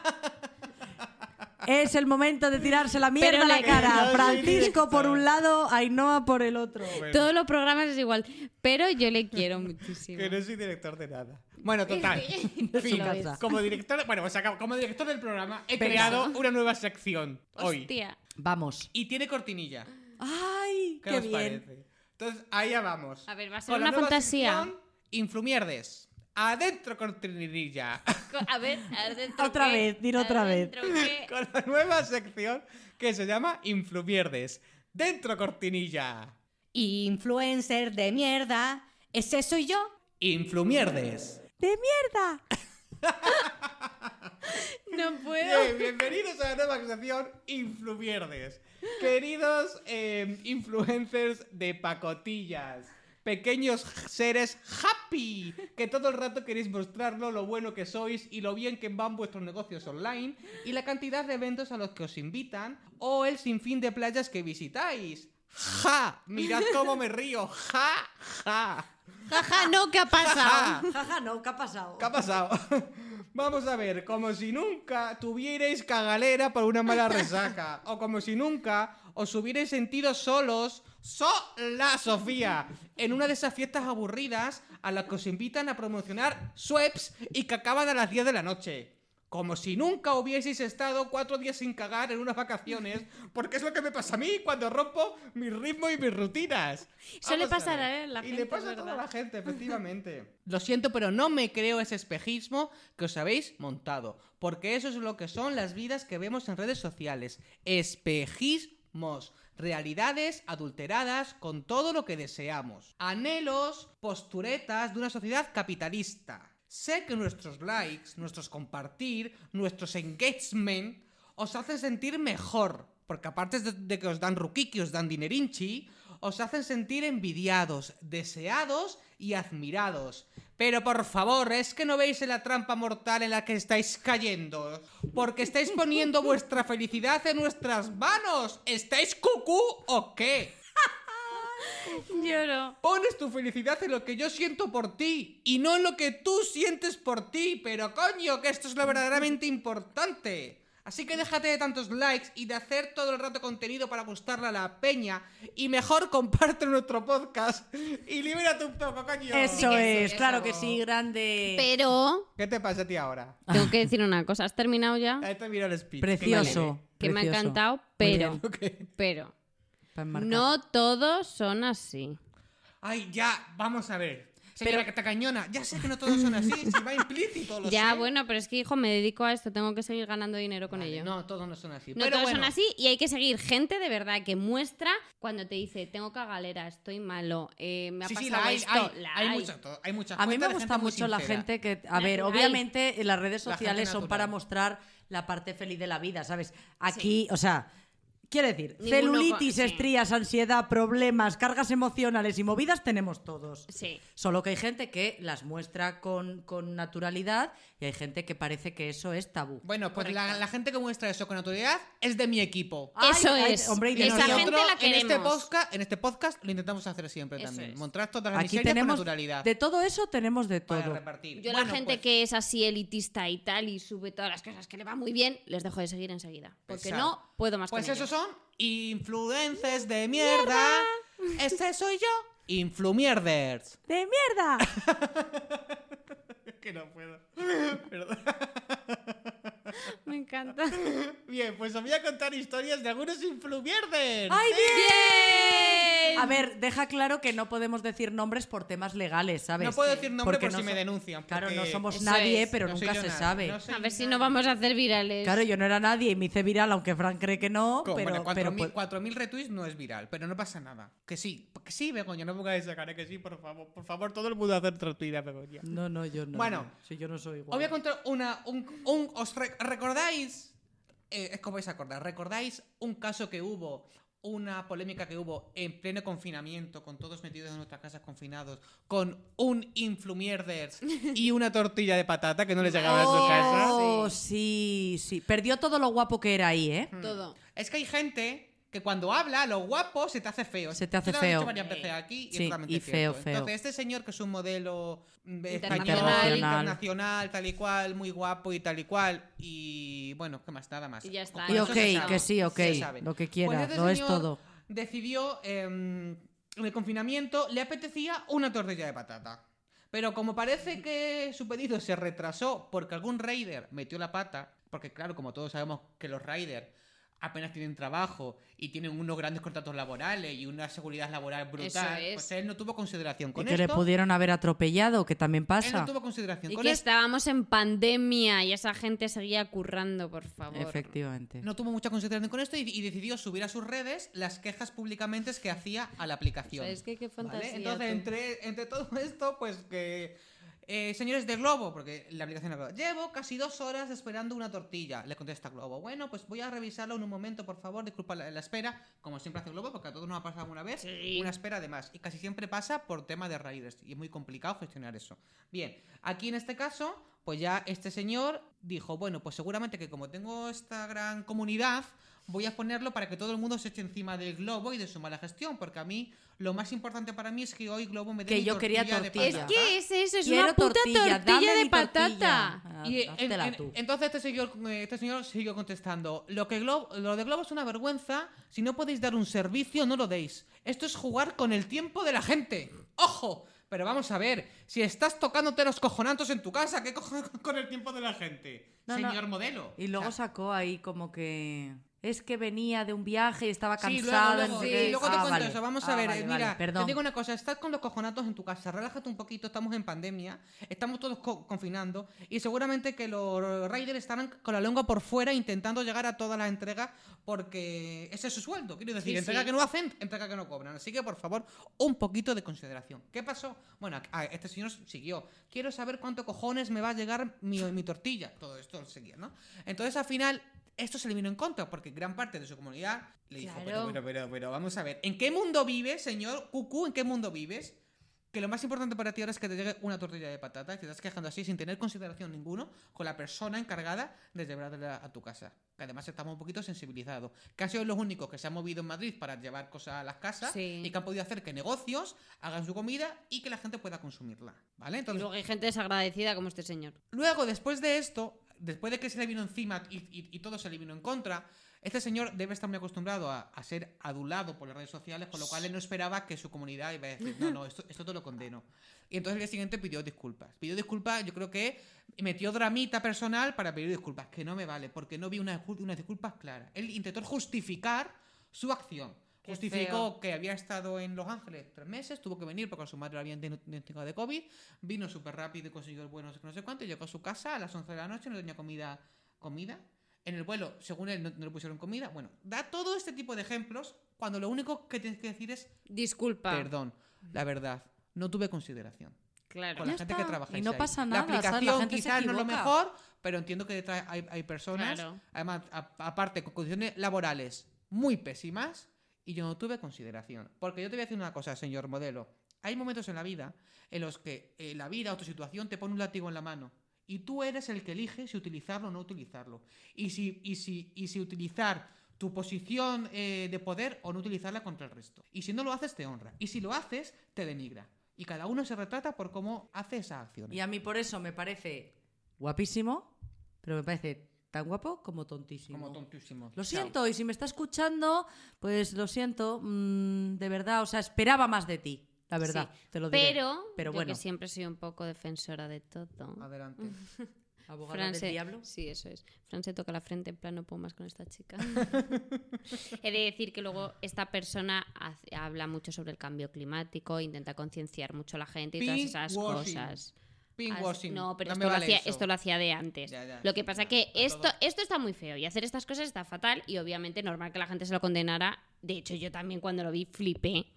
Es el momento de tirarse la mierda Pero a la cara. Francisco por un lado, Ainhoa por el otro. Todos los programas es igual, pero yo le quiero muchísimo. que no soy director de nada. Bueno, total. Fin, como director, bueno, pues acabo- como director del programa he creado una nueva sección hoy. Hostia. Vamos. Y tiene cortinilla. ¡Ay! ¿Qué, ¡Qué os bien! parece? Entonces, ahí ya vamos. A ver, va a ser Con la una nueva fantasía. sección, Influmierdes. Adentro cortinilla. Co- A ver, adentro Otra qué, vez, dilo otra vez. qué. Con la nueva sección que se llama Influmierdes. Dentro cortinilla. Influencer de mierda. ¿Ese soy yo? Influmierdes. ¡De mierda! No puedo. Bien, bienvenidos a la nueva sección Influmierdes. Queridos eh, influencers de pacotillas. Pequeños seres happy, que todo el rato queréis mostrarlo lo bueno que sois y lo bien que van vuestros negocios online y la cantidad de eventos a los que os invitan o el sinfín de playas que visitáis. ¡Ja! Mirad cómo me río. ¡Ja! ¡Ja! Jaja, no, ¿qué ha pasado? Jaja, no, ¿qué ha pasado? ¿Qué ha pasado? Vamos a ver, como si nunca tuvierais cagalera por una mala resaca. O como si nunca os hubierais sentido solos, sola Sofía, en una de esas fiestas aburridas a las que os invitan a promocionar sweps y que acaban a las 10 de la noche. Como si nunca hubieseis estado cuatro días sin cagar en unas vacaciones, porque es lo que me pasa a mí cuando rompo mi ritmo y mis rutinas. Suele Vamos a pasar ver. a la y gente, le pasa a toda la gente, efectivamente. Lo siento, pero no me creo ese espejismo que os habéis montado, porque eso es lo que son las vidas que vemos en redes sociales. Espejismos. Realidades adulteradas con todo lo que deseamos. Anhelos, posturetas de una sociedad capitalista. Sé que nuestros likes, nuestros compartir, nuestros engagement os hacen sentir mejor. Porque aparte de, que os dan ruquiqui, os dan dinerinchi, os hacen sentir envidiados, deseados y admirados. Pero por favor, es que no veis en la trampa mortal en la que estáis cayendo. Porque estáis poniendo vuestra felicidad en nuestras manos. ¿Estáis cucú o qué? Lloro. Pones tu felicidad en lo que yo siento por ti y no en lo que tú sientes por ti. Pero coño, que esto es lo verdaderamente importante. Así que déjate de tantos likes y de hacer todo el rato contenido para gustarle a la peña. Y mejor comparte nuestro podcast y libérate un poco, coño. Eso es, sí, claro eso. que sí, grande. Pero ¿Qué te pasa a ti ahora? tengo que decir una cosa. ¿Has terminado ya? Ahí te miro el speech. Precioso. Que me ha encantado, pero, bien, pero, no todos son así. Ay, ya, vamos a ver. Señora que te cañona, ya sé que no todos son así, si va implícito, lo Ya, sé. bueno, pero es que, hijo, me dedico a esto, tengo que seguir ganando dinero con Vale, ello. No, todos no son así. No pero todos bueno, son así y hay que seguir gente de verdad que muestra Cuando te dice, tengo cagalera, estoy malo, eh, me ha Sí, sí, pasado la hay, esto, hay, la hay hay. A mí me gusta mucho la gente que, a ver, obviamente en las redes La sociales son para mostrar la parte feliz de la vida, ¿sabes? Aquí, o sea, quiero decir, Ninguno celulitis, sí. estrías, ansiedad, problemas, cargas emocionales y movidas tenemos todos. Sí. Solo que hay gente que las muestra con, con naturalidad y hay gente que parece que eso es tabú. Bueno, pues la, gente que muestra eso con autoridad es de mi equipo. Eso Ay, ay, es. hombre, y de Esa nosotros- gente la en este, queremos. podcast, en este podcast lo intentamos hacer siempre Eso también. es. Mostrar todas las Aquí miserias con tenemos naturalidad. de todo eso tenemos de para todo. repartir. Yo Bueno, la gente pues, que es así elitista y tal y sube todas las cosas que le va muy bien, les dejo de seguir enseguida. Porque Pesado. no puedo más Pues con esos ellos. Son influencers de mierda. Ese soy yo. Influmierders. ¡De mierda! que no puedo. Perdón. Me encanta. Bien, pues os voy a contar historias de algunos influmierders. ¡Ay, ¡Bien! A ver, deja claro que no podemos decir nombres por temas legales, ¿sabes? No puedo decir nombre Porque por no si me so- denuncian. Claro, no somos nadie, es. pero no nunca se nadie, sabe. no A ver si no vamos a hacer virales. Claro, yo no era nadie y me hice viral, aunque Frank cree que no, pero, bueno, pero 4.000 pues- 4.000 retweets no es viral, pero no pasa nada. Que sí, que sí, Begoña, no pongáis esa cara, que sí, por favor. Por favor, todo el mundo hacer retweet a Begoña. No, no, yo no. Bueno, no. Si yo no soy Os igual. voy a contar una. Un, un- ¿Os re- recordáis? Eh, es como vais a acordar. ¿Recordáis un caso que hubo? Una polémica que hubo en pleno confinamiento, con todos metidos en nuestras casas confinados, con un influmierders y una tortilla de patata que no les llegaba a su casa. Oh, sí, sí. Perdió todo lo guapo que era ahí, ¿eh? Todo. Es que hay gente que cuando habla, lo guapo se te hace feo. Se te hace Yo lo he feo. dicho varias veces aquí y es Sí, totalmente y feo, feo. Entonces, este señor que es un modelo mm, español, Internacional. internacional, tal y cual, muy guapo y tal y cual, y bueno, ¿qué más? Nada más. Y ya está. Y ok, que sí, ok. Lo que Pues quiera, este lo es todo. Decidió, eh, en el confinamiento, le apetecía una tortilla de patata. Pero como parece que su pedido se retrasó porque algún raider metió la pata, porque claro, como todos sabemos que los raiders apenas tienen trabajo y tienen unos grandes contratos laborales y una seguridad laboral brutal, es. pues él no tuvo consideración Y con que esto. le pudieron haber atropellado, que también Él pasa. no tuvo consideración Y con que esto. estábamos en pandemia y esa gente seguía currando, por favor. Efectivamente. No tuvo mucha consideración con esto y, y decidió subir a sus redes las quejas públicamente que hacía a la aplicación. Es que qué ¿Vale? fantasía. Entonces, entre, entre todo esto, pues que. Eh, señores de Globo, porque la aplicación Globo, llevo casi dos horas esperando una tortilla. Le contesta Globo. Bueno, pues voy a revisarlo en un momento, por favor. Disculpa la, la espera, como siempre hace Globo, porque a todos nos ha pasado alguna vez. Sí. Una espera de más. Y casi siempre pasa por tema de raíces. Y es muy complicado gestionar eso. Bien, aquí en este caso, pues ya este señor dijo: Bueno, pues seguramente que como tengo esta gran comunidad. Voy a ponerlo para que todo el mundo se eche encima del globo y de su mala gestión, porque a mí lo más importante para mí es que hoy Globo me dé Que mi yo quería de tortilla. Es que es eso, es Quiero una puta tortilla, de patata. tortilla. Ah, Y en- háztela en- tú. entonces este señor, este señor siguió contestando, lo, que Globo, lo de Globo es una vergüenza, si no podéis dar un servicio no lo deis. Esto es jugar con el tiempo de la gente. ¡Ojo! Pero vamos a ver, si estás tocándote los cojonantos en tu casa, ¿qué cojones con el tiempo de la gente? No, no. señor modelo. Y luego O sea, sacó ahí como que. Es que venía de un viaje y estaba Sí, cansada. luego, no luego, sí, qué. luego te Ah, cuento vale. eso. Vamos Ah, a ver, vale, eh, vale, mira, perdón. te digo una cosa, estás con los cojonatos en tu casa, relájate un poquito, estamos en pandemia, estamos todos co- confinando y seguramente que los raiders estarán con la lengua por fuera intentando llegar a todas las entregas porque ese es su sueldo, quiero decir, Sí, entrega sí. que no hacen, entrega que no cobran. Así que, por favor, un poquito de consideración. ¿Qué pasó? Bueno, a- a- este señor siguió. Quiero saber cuánto cojones me va a llegar mi, mi tortilla. Todo esto seguía, ¿no? Entonces, al final, esto se le vino en contra porque gran parte de su comunidad le dijo, pero, pero, pero, pero, vamos a ver, ¿en qué mundo vives, señor Cucú? ¿En qué mundo vives? Que lo más importante para ti ahora es que te llegue una tortilla de patata y te estás quejando así sin tener consideración ninguno con la persona encargada de llevarla a tu casa. Que además estamos un poquito sensibilizados. Que han sido los únicos que se han movido en Madrid para llevar cosas a las casas Sí. y que han podido hacer que negocios hagan su comida y que la gente pueda consumirla. ¿Vale? Y Entonces, luego hay gente desagradecida como este señor. Luego, después de esto, después de que se le vino encima y, y- y todo se le vino en contra, este señor debe estar muy acostumbrado a, a ser adulado por las redes sociales, con lo cual él no esperaba que su comunidad iba a decir, no, no, esto, esto te lo condeno. Y entonces el día siguiente pidió disculpas. Pidió disculpas, yo creo que metió dramita personal para pedir disculpas, que no me vale, porque no vi unas unas disculpas claras. Él intentó justificar su acción. Qué Justificó feo. que había estado en Los Ángeles tres meses, tuvo que venir porque su madre la habían diagnosticado de COVID, vino súper rápido y consiguió el bueno, no sé no sé cuánto, y llegó a su casa a las 11 de la noche, no tenía comida, comida en el vuelo, según él, no, no le pusieron comida. Bueno, da todo este tipo de ejemplos cuando lo único que tienes que decir es Disculpa. perdón. La verdad, no tuve consideración. Claro. Con Ya la gente está. que trabaja Y no pasa La nada. La aplicación quizás no es lo mejor, pero entiendo que detrás hay, hay personas, Claro. además, a- aparte, con condiciones laborales muy pésimas, y yo no tuve consideración. Porque yo te voy a decir una cosa, señor modelo. Hay momentos en la vida en los que eh, la vida o tu situación te pone un látigo en la mano. Y tú eres el que elige si utilizarlo o no utilizarlo. Y si, y si, y si utilizar tu posición eh, de poder o no utilizarla contra el resto. Y si no lo haces, te honra. Y si lo haces, te denigra. Y cada uno se retrata por cómo hace esa acción. Y a mí por eso me parece guapísimo, pero me parece tan guapo como tontísimo. Como tontísimo. Lo siento, y si me está escuchando, pues lo siento, mm, de verdad, o sea, esperaba más de ti, la verdad, Sí. te lo diré. Pero, Pero yo bueno. que siempre soy un poco defensora de todo. Adelante. Abogada Fran del se- diablo. Sí, eso es. Fran se toca la frente en plan, no puedo más con esta chica. He de decir que luego esta persona hace- habla mucho sobre el cambio climático, intenta concienciar mucho a la gente y todas esas Pinkwashing. cosas. Pinkwashing. As- No, pero No esto, me lo vale hacía, esto lo hacía de antes. Ya, ya, lo que sí, pasa ya, que esto, todo. esto está muy feo y hacer estas cosas está fatal y obviamente normal que la gente se lo condenara. De hecho, yo también cuando lo vi flipé.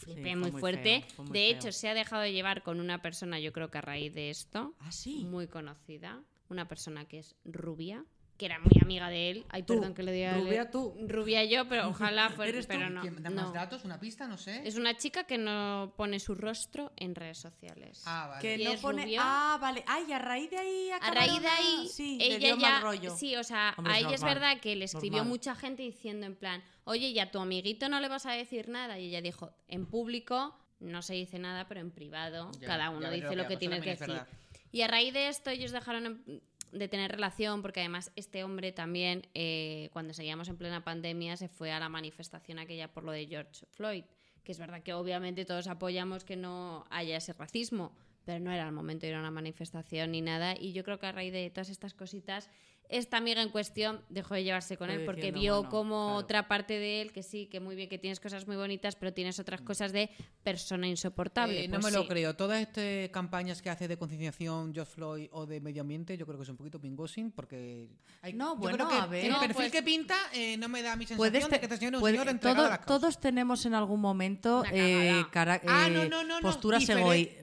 Flipé muy, muy fuerte. feo, fue muy de feo. hecho, se ha dejado de llevar con una persona, yo creo que a raíz de esto, Ah, sí. muy conocida, una persona que es rubia, que era muy amiga de él. Ay, Tú, perdón que le diga. rubia tú. Rubia yo, pero ojalá fuera. ¿Eres tú? pero no. ¿Quién da no. más datos? ¿Una pista? No sé. Es una chica que no pone su rostro en redes sociales. Ah, vale. Que ¿Y no es pone. rubio? Ah, vale. Ay, a raíz de ahí. A raíz de ahí, Sí, le ella dio ya. mal rollo. Sí, o sea, Hombre, a es ella es normal, verdad que le escribió normal. mucha gente diciendo en plan, oye, ¿y a tu amiguito no le vas a decir nada? Y ella dijo, en público no se dice nada, pero en privado Ya, cada uno dice lo lo que pasa, tiene que es decir. Y a raíz de esto ellos dejaron en- de tener relación porque además este hombre también, eh, cuando seguíamos en plena pandemia, se fue a la manifestación aquella por lo de George Floyd. Que es verdad que obviamente todos apoyamos que no haya ese racismo, pero no era el momento de ir a una manifestación ni nada. Y yo creo que a raíz de todas estas cositas, esta amiga en cuestión dejó de llevarse con él porque diciendo, vio bueno, como claro. otra parte de él que sí, que muy bien, que tienes cosas muy bonitas, pero tienes otras cosas de persona insoportable. Eh, no Pues me lo creo. Todas estas campañas que hace de concienciación George Floyd o de medio ambiente, yo creo que es un poquito pingossing porque. hay- No, yo bueno, creo que a ver. El No, perfil pues- que pinta eh, no me da mi sensación de te- que este señor es un puede- señor todo- a todos tenemos en algún momento eh, cara- Ah, eh, no, no, posturas,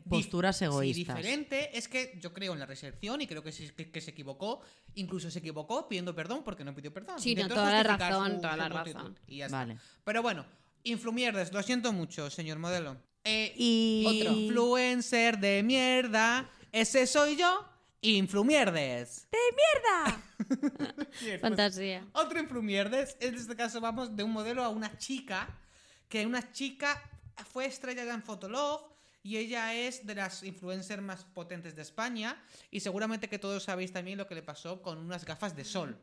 posturas sí, egoístas. diferente es que yo creo en la recepción y creo que se, que, que se equivocó. Incluso se equivocó pidiendo perdón porque no pidió perdón. Sí, no, Intentó toda la razón, su- toda su la razón. Y ya está. Vale. Pero bueno, influmierdes, lo siento mucho, señor modelo. Eh, Y Otro. Influencer de mierda. Ese soy yo. Influmierdes. Bien, pues, Fantasía. otro influmierdes. En este caso vamos de un modelo a una chica. Que una chica fue estrella ya en Fotolog. Y ella es de las influencers más potentes de España. Y seguramente que todos sabéis también lo que le pasó con unas gafas de sol.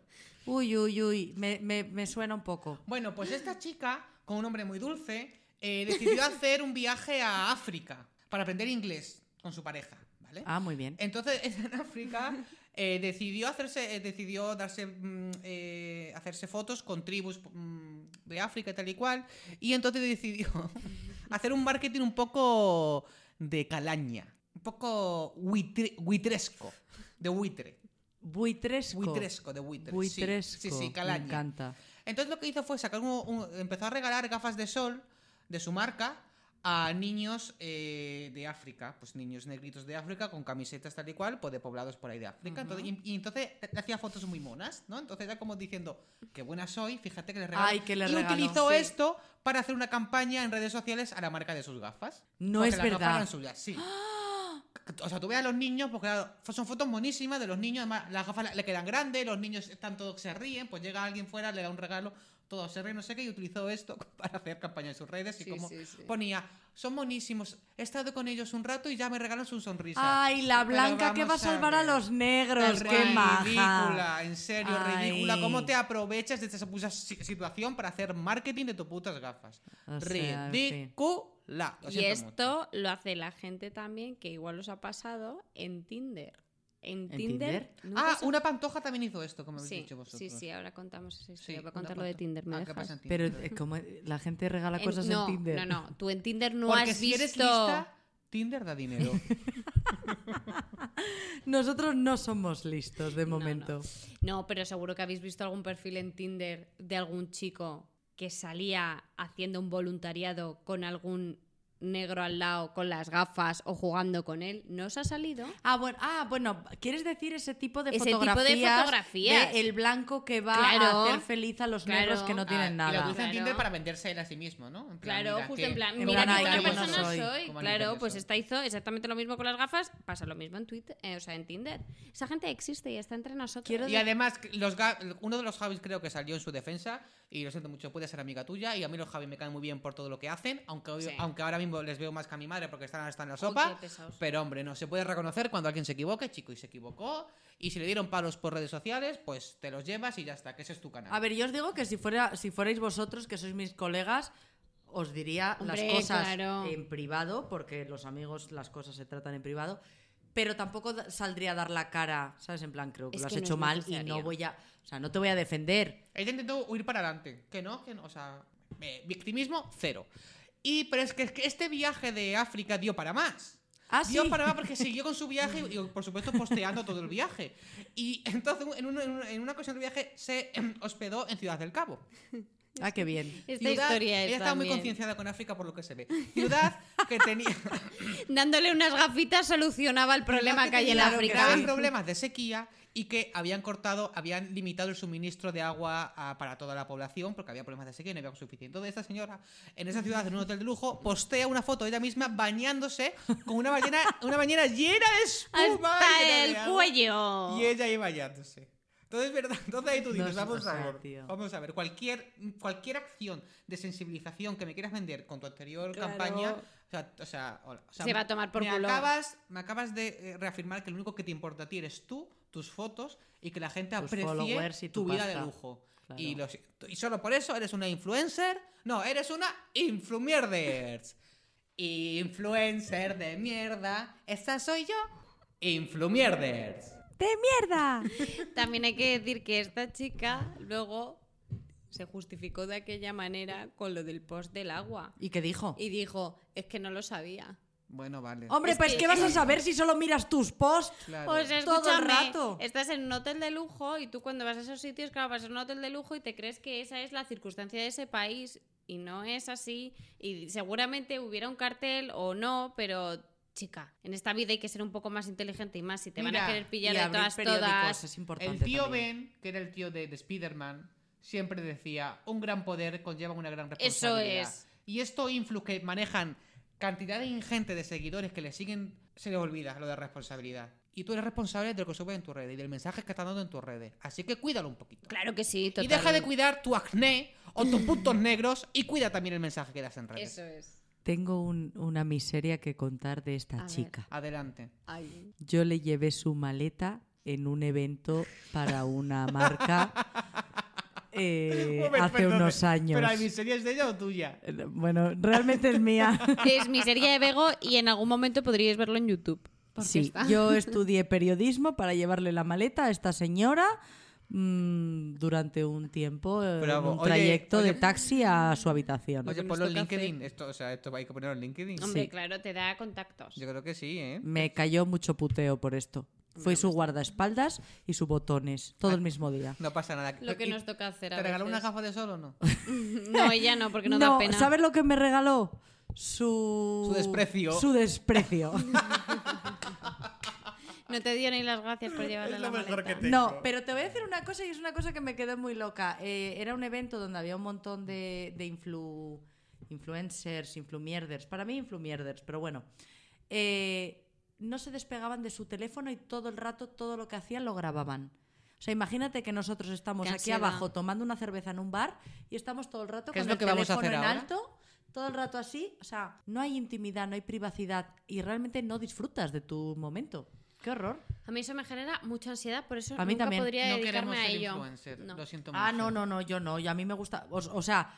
Uy, uy, uy, me, me- me suena un poco. Bueno, pues esta chica, con un nombre muy dulce, eh, decidió hacer un viaje a África para aprender inglés con su pareja, ¿vale? Ah, muy bien. Entonces, en África eh, decidió hacerse, eh, decidió darse, mm, eh, hacerse fotos con tribus mm, de África y tal y cual, y entonces decidió hacer un marketing un poco de calaña, un poco buitre- buitresco, de buitre, Buitresco. buitresco de buitre. sí. Buitresco. Sí, sí, Me calaña. encanta. Entonces lo que hizo fue sacar un, un- empezó a regalar gafas de sol de su marca a niños eh, de África, pues niños negritos de África con camisetas tal y cual, pues de poblados por ahí de África. entonces, y, y entonces le hacía fotos muy monas, ¿no? Entonces era como diciendo, qué buena soy, fíjate que le regaló. Ay, que le y regaló, utilizó sí. esto para hacer una campaña en redes sociales a la marca de sus gafas. No es las gafas verdad. eran suyas, sí. O sea, tú ves a los niños, porque son fotos monísimas de los niños, además las gafas le quedan grandes, los niños están todos se ríen, pues llega alguien fuera, le da un regalo, todos se no sé qué, y utilizó esto para hacer campaña en sus redes y Sí, como sí, sí. ponía, son monísimos, he estado con ellos un rato y ya me regalan su sonrisa. Ay, la blanca que va a salvar a, los negros. Qué maja. ridícula, en serio, Ay. ridícula. ¿Cómo te aprovechas de esa situación para hacer marketing de tus putas gafas? O sea. Ridícula. Y esto mucho. lo hace la gente también, que igual os ha pasado en Tinder. En, ¿En Tinder. Ah, una pantoja también hizo esto, como habéis Sí, dicho vosotros. sí, sí, ahora contamos esa Sí, historia. Voy a contar lo de. Tinder, ¿me Ah, ¿qué dejas? pasa en Pero Tinder? eh, como la gente regala En- cosas no, en Tinder. No, no, tú en Tinder no Porque has si visto... eres lista, Tinder da dinero. Nosotros no somos listos de No, no. momento. No, pero seguro que habéis visto algún perfil en Tinder de algún chico que salía haciendo un voluntariado con algún negro al lado con las gafas o jugando con él. ¿No os ha salido? Ah, bueno, ah, bueno, ¿quieres decir ese tipo de Ese tipo de fotografías? fotografías. de el blanco que va Claro. a hacer feliz a los negros Claro. que no Ah, tienen Y lo nada. en Claro. Tinder para venderse él a sí mismo, ¿no? En plan, Claro, mira, justo que- en plan, mira qué buena persona soy. Claro, pues soy. esta hizo exactamente lo mismo con las gafas, pasa lo mismo en Twitter, eh, o sea, en Tinder. Esa gente existe y está entre nosotros. Quiero Y además, los uno de los Javis creo que salió en su defensa, y lo siento mucho, puede ser amiga tuya, y a mí los Javis me caen muy bien por todo lo que hacen, aunque, hoy- Sí. aunque ahora mismo les veo más que a mi madre porque están, están en la sopa. pero hombre, no se puede reconocer cuando alguien se equivoque, chico, y se equivocó, y si le dieron palos por redes sociales, pues te los llevas y ya está, que ese es tu canal. A ver, yo os digo que si fuera, si fuerais vosotros, que sois mis colegas, os diría Hombre, las cosas claro. en privado, porque los amigos las cosas se tratan en privado, pero tampoco saldría a dar la cara, ¿sabes? En plan, creo que Es lo has que no hecho es mal y no voy a, o sea, no te voy a defender. Ella intentó huir para adelante. Que no, que no. O sea, eh, victimismo, cero. Y, pero es que, es que este viaje de África dio para más. Ah, Dio sí. para más porque siguió con su viaje y, por supuesto, posteando todo el viaje. Y entonces, en una, en una- en una ocasión del viaje, se hospedó en Ciudad del Cabo. Ah, qué bien. Esta Ciudad- historia es Ella estaba muy concienciada con África por lo que se ve. Ciudad que tenía. Dándole unas gafitas solucionaba el problema ciudad que hay en África. graves problemas de sequía y que habían cortado, habían limitado el suministro de agua ah, para toda la población porque había problemas de sequía y no había agua suficiente. Entonces esta señora en esa ciudad, en un hotel de lujo, postea una foto de ella misma bañándose con una bañera, una bañera llena de espuma. Hasta llena de el agua, cuello. Y ella ahí bañándose. Entonces, ¿verdad? Entonces ahí tú dices, es- vamos a ver, tío. vamos a ver, cualquier, cualquier acción de sensibilización que me quieras vender con tu anterior Claro. campaña, o sea, o sea, hola, o sea, Se va a tomar por me culo. Acabas, me acabas de eh, reafirmar que lo único que te importa a ti eres tú, tus fotos y que la gente Tus aprecie y tu, tu vida de lujo. Claro. Y solo por eso eres una influencer. No, eres una influmierders. influencer de mierda. Esta soy yo. Influmierders. ¡De mierda! También hay que decir que esta chica luego se justificó de aquella manera con lo del post del agua. ¿Y qué dijo? Y dijo, es que no lo sabía. Bueno, vale. Hombre, Es pues que- ¿qué vas a saber si solo miras tus posts? Claro. Sea, Todo el escúchame, rato. estás en un hotel de lujo y tú cuando vas a esos sitios, claro, vas a un hotel de lujo y te crees que esa es la circunstancia de ese país y no es así. Y seguramente hubiera un cartel o no, pero chica, en esta vida hay que ser un poco más inteligente y más si te van a querer pillar y de abrir todas todas. es importante El tío también. Ben, que era el tío de, de Spider-Man, siempre decía, un gran poder conlleva una gran Eso responsabilidad. es. Y estos influx que manejan cantidad ingente de seguidores que le siguen, se les olvida lo de responsabilidad. Y tú eres responsable de lo que subes en tus redes y del mensaje que estás dando en tus redes. Así que cuídalo un poquito. Claro que sí, Y totalmente. deja de cuidar tu acné o tus puntos negros y cuida también el mensaje que das en redes. Eso es. Tengo un- una miseria que contar de esta A ver. chica. Adelante. Ay. Yo le llevé su maleta en un evento para una marca eh, hace perdón, unos años. ¿Pero la miseria es de ella o tuya? Bueno, realmente es mía. Es miseria de Bego y en algún momento podríais verlo en YouTube. Sí, está. yo estudié periodismo para llevarle la maleta a esta señora mm, durante un tiempo eh, un oye, trayecto oye, de taxi a su habitación. Oye, nos ponlo en hacer. LinkedIn. Esto, o sea, esto hay que ponerlo en LinkedIn. Hombre, Sí. claro, te da contactos. Yo creo que sí, ¿eh? Me cayó mucho puteo por esto. Fue su guardaespaldas y su botones, todo el mismo día. No pasa nada. Lo que ¿Y nos toca hacer a ¿Te regaló una gafa de sol o no? No, ella no, porque no, da pena. ¿sabes lo que me regaló? Su... Su desprecio. Su desprecio. No te dio ni las gracias por llevarle la maleta. No, pero te voy a decir una cosa y es una cosa que me quedó muy loca. Eh, era un evento donde había un montón de, de influ- influencers, influmierders. Para mí, influmierders, pero bueno. Eh, no se despegaban de su teléfono y todo el rato todo lo que hacían lo grababan. O sea, imagínate que nosotros estamos aquí abajo tomando una cerveza en un bar y estamos todo el rato ¿Qué con es lo el que vamos a teléfono hacer en ahora? alto, todo el rato así. O sea, no hay intimidad, no hay privacidad y realmente no disfrutas de tu momento. ¡Qué horror! A mí eso me genera mucha ansiedad, por eso A mí nunca también. podría no queremos dedicarme a ser ello. influencer. No. Lo siento mucho. Ah, no, no, no, yo no. Y a mí me gusta. os- o sea,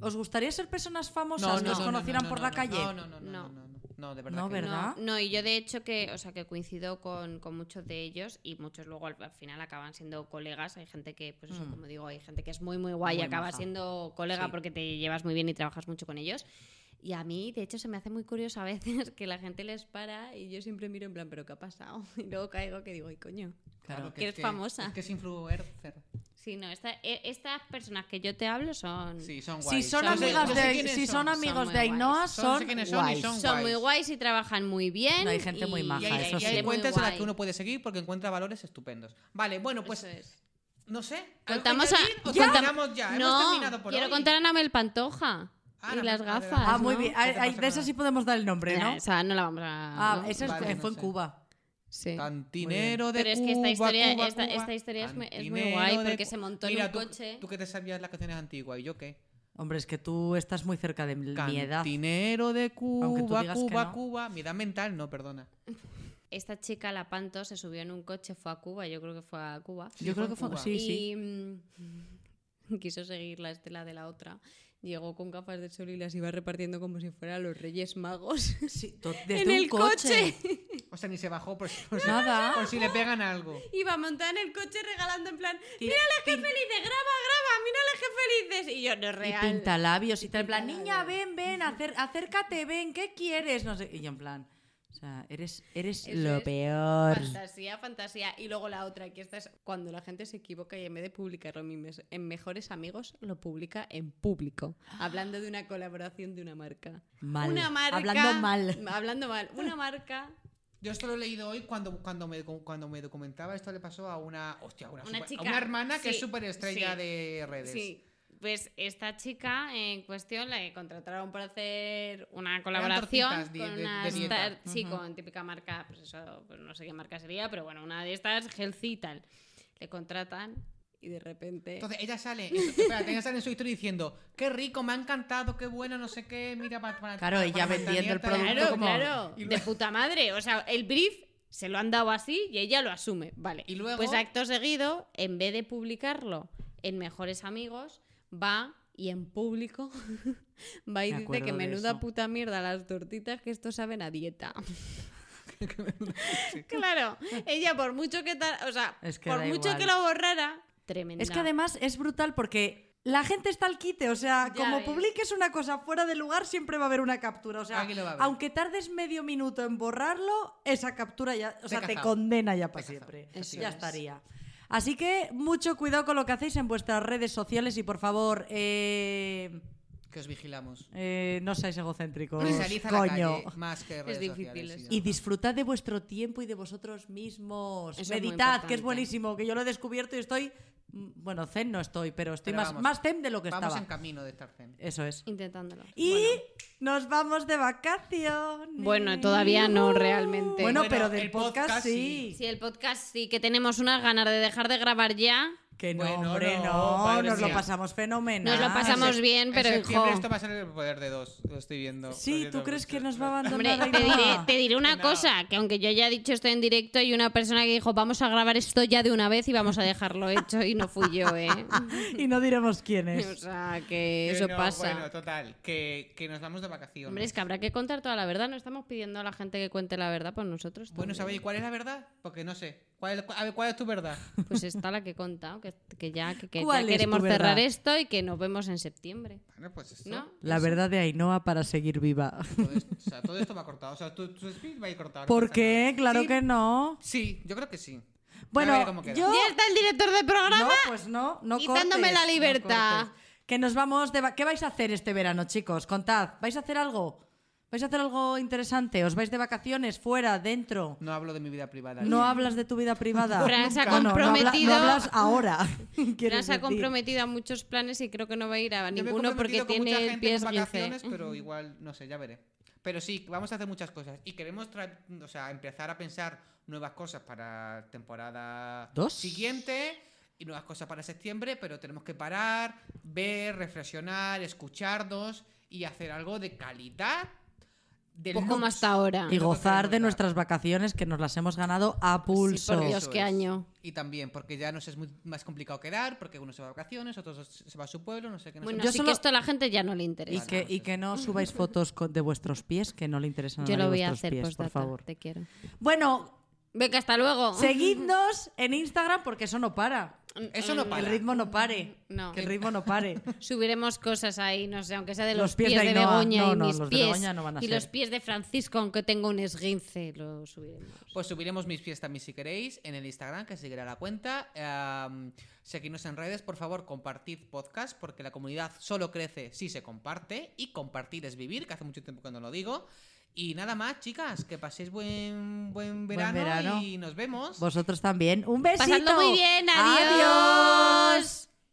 ¿os gustaría ser personas famosas que os conocieran por la calle? No, no, no, no, No. no, no, no, no, de verdad. No, que ¿verdad? No, no, y yo de hecho que, o sea, que coincido con, con muchos de ellos y muchos luego al, al final acaban siendo colegas. Hay gente que, pues eso, Mm. como digo, hay gente que es muy, muy guay y acaba maja. siendo colega Sí. porque te llevas muy bien y trabajas mucho con ellos. Y a mí, de hecho, se me hace muy curioso a veces que la gente les para y yo siempre miro en plan, ¿pero qué ha pasado? Y luego caigo que digo, ay, coño. Claro, que eres famosa. Es que es influencer. Sí, no, esta- e- estas personas que yo te hablo son, Sí, son Si guays. son Son amigas guays. de, quiénes si son, son son amigos muy de Ainhoa, guays. Son- son, sé quiénes son y guays. son son muy guays. y trabajan muy bien. No, hay gente muy maja, Y hay, eso y hay cuentas en las que uno puede seguir porque encuentra valores estupendos. Vale, bueno, pues Eso es. no sé. ¿algo Contamos a... o ¿Ya? terminamos ya. No, Hemos terminado por quiero hoy. contar a Anabel Pantoja Ah, y la las gafas. Ah, muy ¿no? bien. ¿Qué te Ay, ay, pasa de esa con- sí podemos dar el nombre, Ya, ¿no? O sea, no la vamos a... Ah, ¿no? esa es- Vale, fue no en sé. Cuba. Sí. Cantinero de Pero es que esta Cuba, historia- Cuba, esta- Cuba. esta historia es muy- es muy Cantinero guay porque se montó en un tú- coche. Tú que te sabías las canciones antiguas, ¿y yo qué? Hombre, es que tú estás muy cerca de mi edad. Cantinero de Aunque tú Cuba, digas que Cuba, no. Cuba. Mi edad mental, no, perdona. Esta chica, la Panto, se subió en un coche, fue a Cuba, yo creo que fue a Cuba. Sí, Yo creo que fue. Cuba. Sí, sí. y mm, quiso seguir la estela de la otra. Llegó con gafas de sol y las iba repartiendo como si fueran los Reyes Magos. Sí, to- desde en un el coche. O sea, ni se bajó por, si- por si- Nada. por si le pegan algo. Iba montada en el coche regalando en plan, Ti- mírale qué felices, graba, graba, mírale qué felices. Y yo, no es Y real. pintalabios y tal. En plan, niña, ven, ven, acer- acércate, ven, ¿qué quieres? No sé. Y yo en plan, o sea, eres, eres Eso lo es peor. Fantasía, fantasía. Y luego la otra, que esta es cuando la gente se equivoca y en vez de publicarlo en Mejores Amigos, lo publica en público. Hablando de una colaboración de una marca. Mal. Una marca. Hablando mal. Hablando mal. Una marca. Yo esto lo he leído hoy cuando, cuando, me, cuando me documentaba. Esto le pasó a una. Hostia, una, Una super- chica, a una hermana que es súper estrella sí, de redes. Sí. Pues esta chica en cuestión la que contrataron para hacer una colaboración de- con de- una de dieta. star- sí, con típica marca, pues eso, pues no sé qué marca sería, pero bueno, una de estas, healthy y tal. Le contratan y de repente. Entonces ella sale, espérate, ella sale en su historia diciendo, qué rico, me ha encantado, qué bueno, no sé qué, mira para, para Claro, para- ella para vendiendo el Montañeta". producto Claro, como- claro, Y de luego- puta madre. O sea, el brief se lo han dado así y ella lo asume. Vale. Y luego- Pues acto seguido, en vez de publicarlo en Mejores Amigos, va y en público va y Me dice que menuda puta mierda las tortitas que estos saben a dieta. claro, ella por mucho que tal, o sea, Es que por mucho igual. que lo borrara, tremenda. Es que además es brutal porque la gente está al quite, o sea, Ya como ves. publiques una cosa fuera de lugar, siempre va a haber una captura. O sea, aunque tardes medio minuto en borrarlo, esa captura ya, o Te sea, te condena ya para siempre. Eso ya es. estaría. Así que mucho cuidado con lo que hacéis en vuestras redes sociales y por favor, eh, Que os vigilamos. eh, no seáis egocéntricos. Y salid a la coño. calle, más que redes difícil sociales. Y disfrutad de vuestro tiempo y de vosotros mismos. Eso es Meditad, que es buenísimo, que yo lo he descubierto y estoy. mm, Bueno, zen no estoy, pero estoy Pero más, vamos, más zen de lo que Vamos estaba. en camino de estar zen. Eso es. Intentándolo. Y Bueno. nos vamos de vacaciones. Bueno, todavía no, realmente. Bueno, Bueno, pero del el podcast, podcast sí. Sí, el podcast sí que tenemos unas ganas de dejar de grabar ya. Que no, Bueno, hombre, no, Nos lo pasamos fenomenal. Nos lo pasamos En bien, pero en septiembre hijo. esto va a ser el poder de dos, lo estoy viendo. Sí, ¿tú crees que nos va a abandonar Hombre, te diré, te diré una No. cosa, que aunque yo haya dicho esto en directo, hay una persona que dijo, vamos a grabar esto ya de una vez y vamos a dejarlo hecho, y no fui yo, ¿eh? Y no diremos quién O es. sea, que eso no, pasa. Bueno, total, que, que nos vamos de vacaciones. Hombre, es que habrá que contar toda la verdad, no estamos pidiendo a la gente que cuente la verdad, pues nosotros Bueno, también. ¿sabéis cuál es la verdad? Porque no sé. ¿Cuál es, a ver, ¿cuál es tu verdad? Pues está la que he contado, que, que ya, que, que ya ¿Cuál es tu queremos cerrar esto y que nos vemos en septiembre, Bueno, pues ¿no? La verdad de Ainhoa para seguir viva. todo, esto, o sea, todo esto va cortado. O sea, tu, tu speech va a ir cortado. ¿Por qué? nada. Claro Sí, que no. Sí, yo creo que sí. Bueno, yo... Ya está el director de programa. No, pues no, no Quitándome cortes, la libertad. que nos vamos de... ¿Qué vais a hacer este verano, chicos? Contad. ¿Vais a hacer algo? ¿Vais a hacer algo interesante? ¿Os vais de vacaciones? ¿Fuera? ¿Dentro? No hablo de mi vida privada. ¿No hablas de tu vida privada? Fran se ha Bueno, no habla- comprometido- No, hablas ahora. Fran se ha comprometido a muchos planes y creo que no va a ir a Yo me he ninguno porque comprometido con mucha tiene el gente pie vacaciones, pero igual, no sé, ya veré. Pero sí, vamos a hacer muchas cosas. Y queremos o sea, empezar a pensar nuevas cosas para temporada ¿Dos? siguiente y nuevas cosas para septiembre, pero tenemos que parar, ver, reflexionar, escucharnos y hacer algo de calidad. De Poco más hasta ahora. Y gozar de nuestras vacaciones que nos las hemos ganado a pulso. por Dios, qué es. año. Y también, porque ya nos es muy más complicado quedar, porque uno se va de vacaciones, otro se va a su pueblo, no sé qué. No sé Bueno, Yo sí solo- que esto a la gente ya no le Y interesa. que, y que no subáis fotos de vuestros pies que no le interesan a Yo nadie lo voy a hacer, pies, postdata, por favor. te quiero. Bueno, Venga, hasta luego. seguidnos en Instagram porque eso no para. Eso no para. Que el ritmo no pare. No. Que el ritmo no pare. Subiremos cosas ahí, no sé, aunque sea de Los los, pies pies, de de, Ainhoa. Begoña No, y no, mis los de pies. Begoña no van a y ser. los pies de Francisco, aunque tengo un esguince, lo subiremos. Pues subiremos mis pies también si queréis en el Instagram, que seguirá la cuenta. Seguidnos en redes, por favor, compartid podcast, porque la comunidad solo crece si se comparte. Y compartir es vivir, que hace mucho tiempo que no lo digo. Y nada más, chicas, que paséis buen, buen verano, verano. y nos vemos. Vosotros también. Un besito. Pasadlo muy bien, Adiós. adiós.